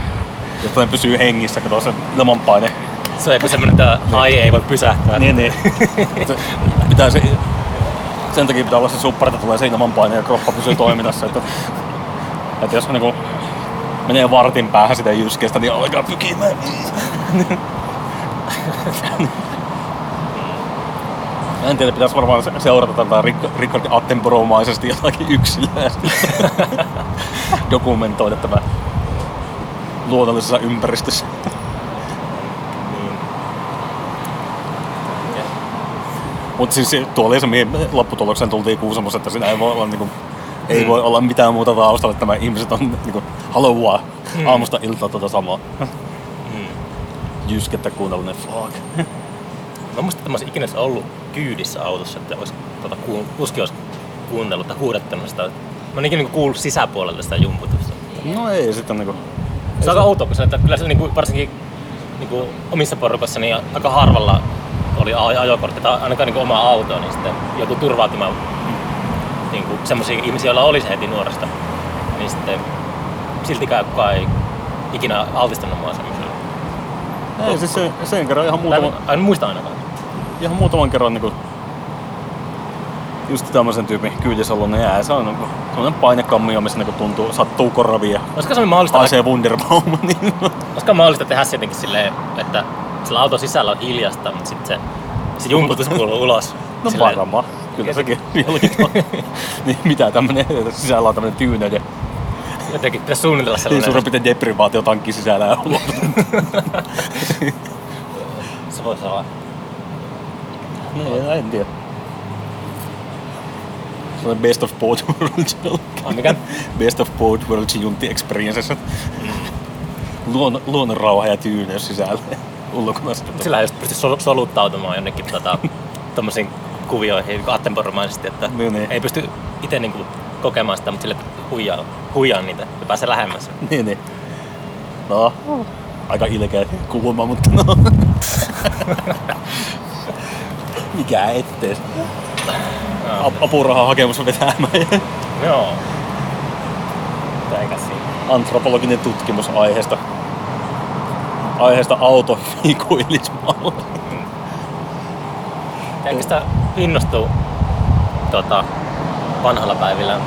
jotta ne pysyy hengissä, kato se ilmanpaine. Se on joku semmoinen, että ai ei voi pysähtyä. Niin, niin. Pitää se, sen takia pitää olla se suppari, että tulee se ilmanpaine ja kroppa pysyy toiminnassa. Että, että jos niinku menee vartin päähän sitä jyskestä, niin alkaa pykimään. En tiedä, pitäisi varmaan seurata tätä Rick- Attenborough-maisesti jotakin yksilöä. Dokumentoida tämä luonnollisessa ympäristössä. Mutta siis tuo oli se, mihin lopputulokseen tultiin Kuusamossa, että siinä ei voi olla, niin kuin, ei mm. voi olla mitään muuta taustalla, että tämä ihmiset on, niin haluaa mm. aamusta iltaa tuota samaa. Mm. Jyskettä kuunnellinen fuck. Mä muistan, että mä olisin ikinä ollut kyydissä autossa, että olisi, tuota, kuun, kuski olisi kuunnellut tai huudattanut sitä. Mä oon ikinä niin kuullut sisäpuolelta sitä jumputusta. No ei sitten niinku... Se on aika outoa, kun että kyllä se niinku, varsinkin niinku, omissa porukassa niin aika harvalla oli ajokortti tai ainakaan niinku oma auto, niin sitten joku turvautumaan niinku, semmoisia ihmisiä, joilla olisi heti nuoresta. Niin sitten siltikään kukaan ei ikinä altistanut mua semmoiselle. Ei, siis sen, sen kerran ihan muutama... En muista ainakaan. Ihan muutaman kerran niinku just tämmöisen tyypin kyydissä ollut, niin jää. Se on niinku semmoinen painekammio, missä niinku tuntuu, sattuu korvia. Olisiko se mahdollista... Aisee Wunderbaum. Niin. Olisiko mahdollista tehdä se jotenkin silleen, että sillä auton sisällä on hiljasta, mutta sitten se, se jumputus kuuluu ulos. No silleen... varmaan. Kyllä sekin jollakin niin mitä tämmönen sisällä on tämmönen tyyneyden Jotenkin pitäisi suunnitella sellainen. Niin suurin piirtein deprivaatiotankki sisällä ja Se voisi olla. Niin, en tiedä. Se on best of both worlds. Ah, mikä? Best of both worlds juntti experiences. Luon, luonnon rauha ja tyyneys sisällä ulkona. Sillä just pysty sol- soluttautumaan jonnekin tota, tommosiin kuvioihin Attenborough-maisesti, että niin, niin. ei pysty itse niinku kokemaan sitä, mutta sille huijaa, huijaa niitä ja pääsee lähemmäs. niin, niin. No, aika ilkeä kulma, mutta no. Mikä ettei. No. Apurahahakemus vetämään. Joo. Teikä siinä. Antropologinen tutkimus aiheesta. Aiheesta autofikuilismalla. Eikö sitä innostuu tota, vanhalla päivillä.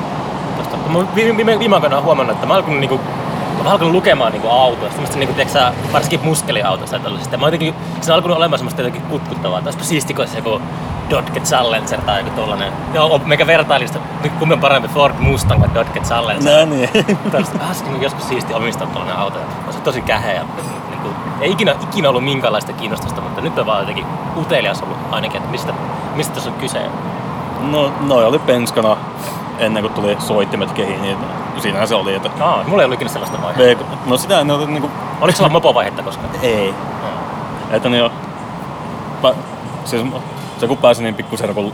Tosta, mä viime, viime, aikoina olen huomannut, että mä alkanut, niinku, mä olen alkanut lukemaan niinku autoista, semmoista niinku, tiiäksä, varsinkin muskeliautoista ja tällaisista. Mä jotenkin, se on alkanut olemaan semmoista jotenkin kutkuttavaa. Olisiko siisti, kun joku Dodge Challenger tai joku tollanen. Joo, meikä vertaili sitä, kummin parempi Ford Mustang vai Dodge Challenger. No niin. Tällaista, niin joskus siisti omistaa tollanen auto. Se on tosi käheä. Niin kuin, ei ikinä, ikinä ollut minkäänlaista kiinnostusta, mutta nyt on vaan jotenkin utelias ollut ainakin, että mistä, mistä tässä on kyse. No, noi oli penskana ennen kuin tuli soittimet kehiin, niin siinähän se oli. Että... Aa, mulla ei ollut ikinä sellaista vaihetta. No sitä en ole niinku... Oliko sulla mopovaihetta koskaan? Ei. No. Että niin jo... Mä, siis se kun pääsin niin pikkuserkun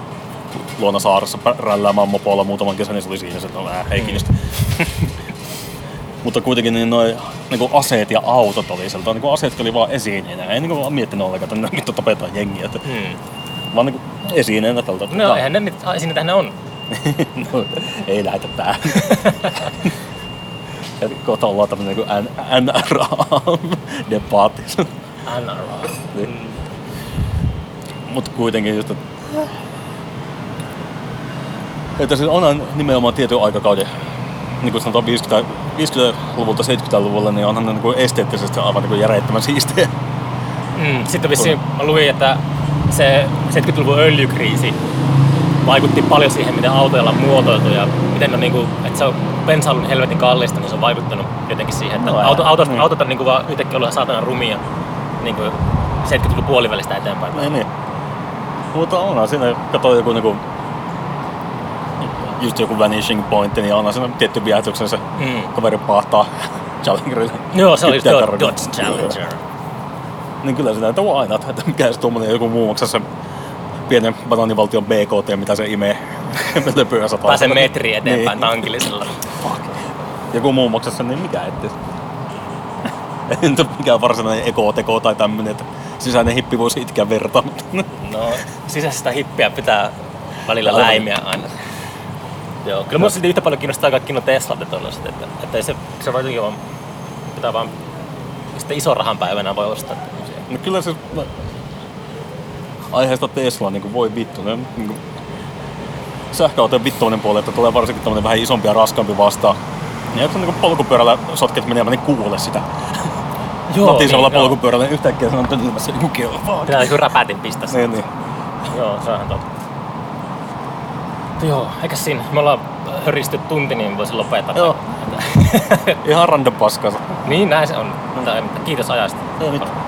luona saaressa rälläämään mopolla muutaman kesän, niin se oli siinä, että no vähän ei kiinnosta. Mm. Mutta kuitenkin niin noi niin aseet ja autot oli sieltä. Niin aseet oli vaan esineenä. Ei niin vaan miettinyt ollenkaan, että nyt tapetaan jengiä. Että... Hmm vaan niin esineenä tältä. No eihän ne esineitä ne on. No, ei lähetä tää. ja ollaan tämmönen niin NRA-debaatti. NRA. niin. Mm. Mut kuitenkin just, että että se on nimenomaan tietyn aikakauden, niin kuin sanotaan 50, 50-luvulta 70-luvulle, niin onhan ne niin esteettisesti aivan niin järjettömän siistejä. Mm, sitten vissiin mä luin, että se 70-luvun öljykriisi vaikutti paljon siihen, miten autoilla on muotoiltu ja miten on, niin kuin, että se on bensa ollut helvetin kallista, niin se on vaikuttanut jotenkin siihen, että no, auto, autot, niin. autot on niin kuin vaan yhtäkkiä ollut saatana rumia niin kuin 70-luvun puolivälistä eteenpäin. Niin, niin. Mutta onhan siinä, katsoo joku niinku, just joku vanishing point, niin onhan siinä tietty viehätyksen se mm. kaveri pahtaa Challengerille. Joo, se oli Dodge Challenger niin kyllä sitä on aina, että mikä se tuommoinen joku muu se pienen banaanivaltion BKT, mitä se imee löpöä sataa. Pääsen metri eteenpäin Niin. tankillisella. Fuck. Joku muu maksaa sen, niin mikä ettei. Ei nyt ole mikään varsinainen ekoteko tai tämmönen, että sisäinen hippi voisi itkeä verta. No, sisäisestä hippiä pitää välillä Aivan. läimiä aina. Joo, kyllä mun silti yhtä paljon kiinnostaa kaikki no Teslat ja tollaset, että, että se, se voi jotenkin vaan, pitää vaan sitten iso rahan päivänä voi ostaa. No kyllä se no, aiheesta Tesla niin voi vittu. Ne, niin kuin, sähköautojen vittuinen puoli, että tulee varsinkin tämmönen vähän isompi ja raskaampi vastaan. Ja jos on niin polkupyörällä sotket menemään, niin kuule sitä. Joo, Latisella niin, polkupyörällä, niin yhtäkkiä se on tönnimässä joku kello. Fuck. Pitää joku räpätin pistää Niin, niin. Joo, se on totta. Joo, eikä siinä. Me ollaan höristy tunti, niin voisi lopettaa. Joo. Ihan random paskansa. niin, näin se on. Kiitos ajasta. Ei mitään.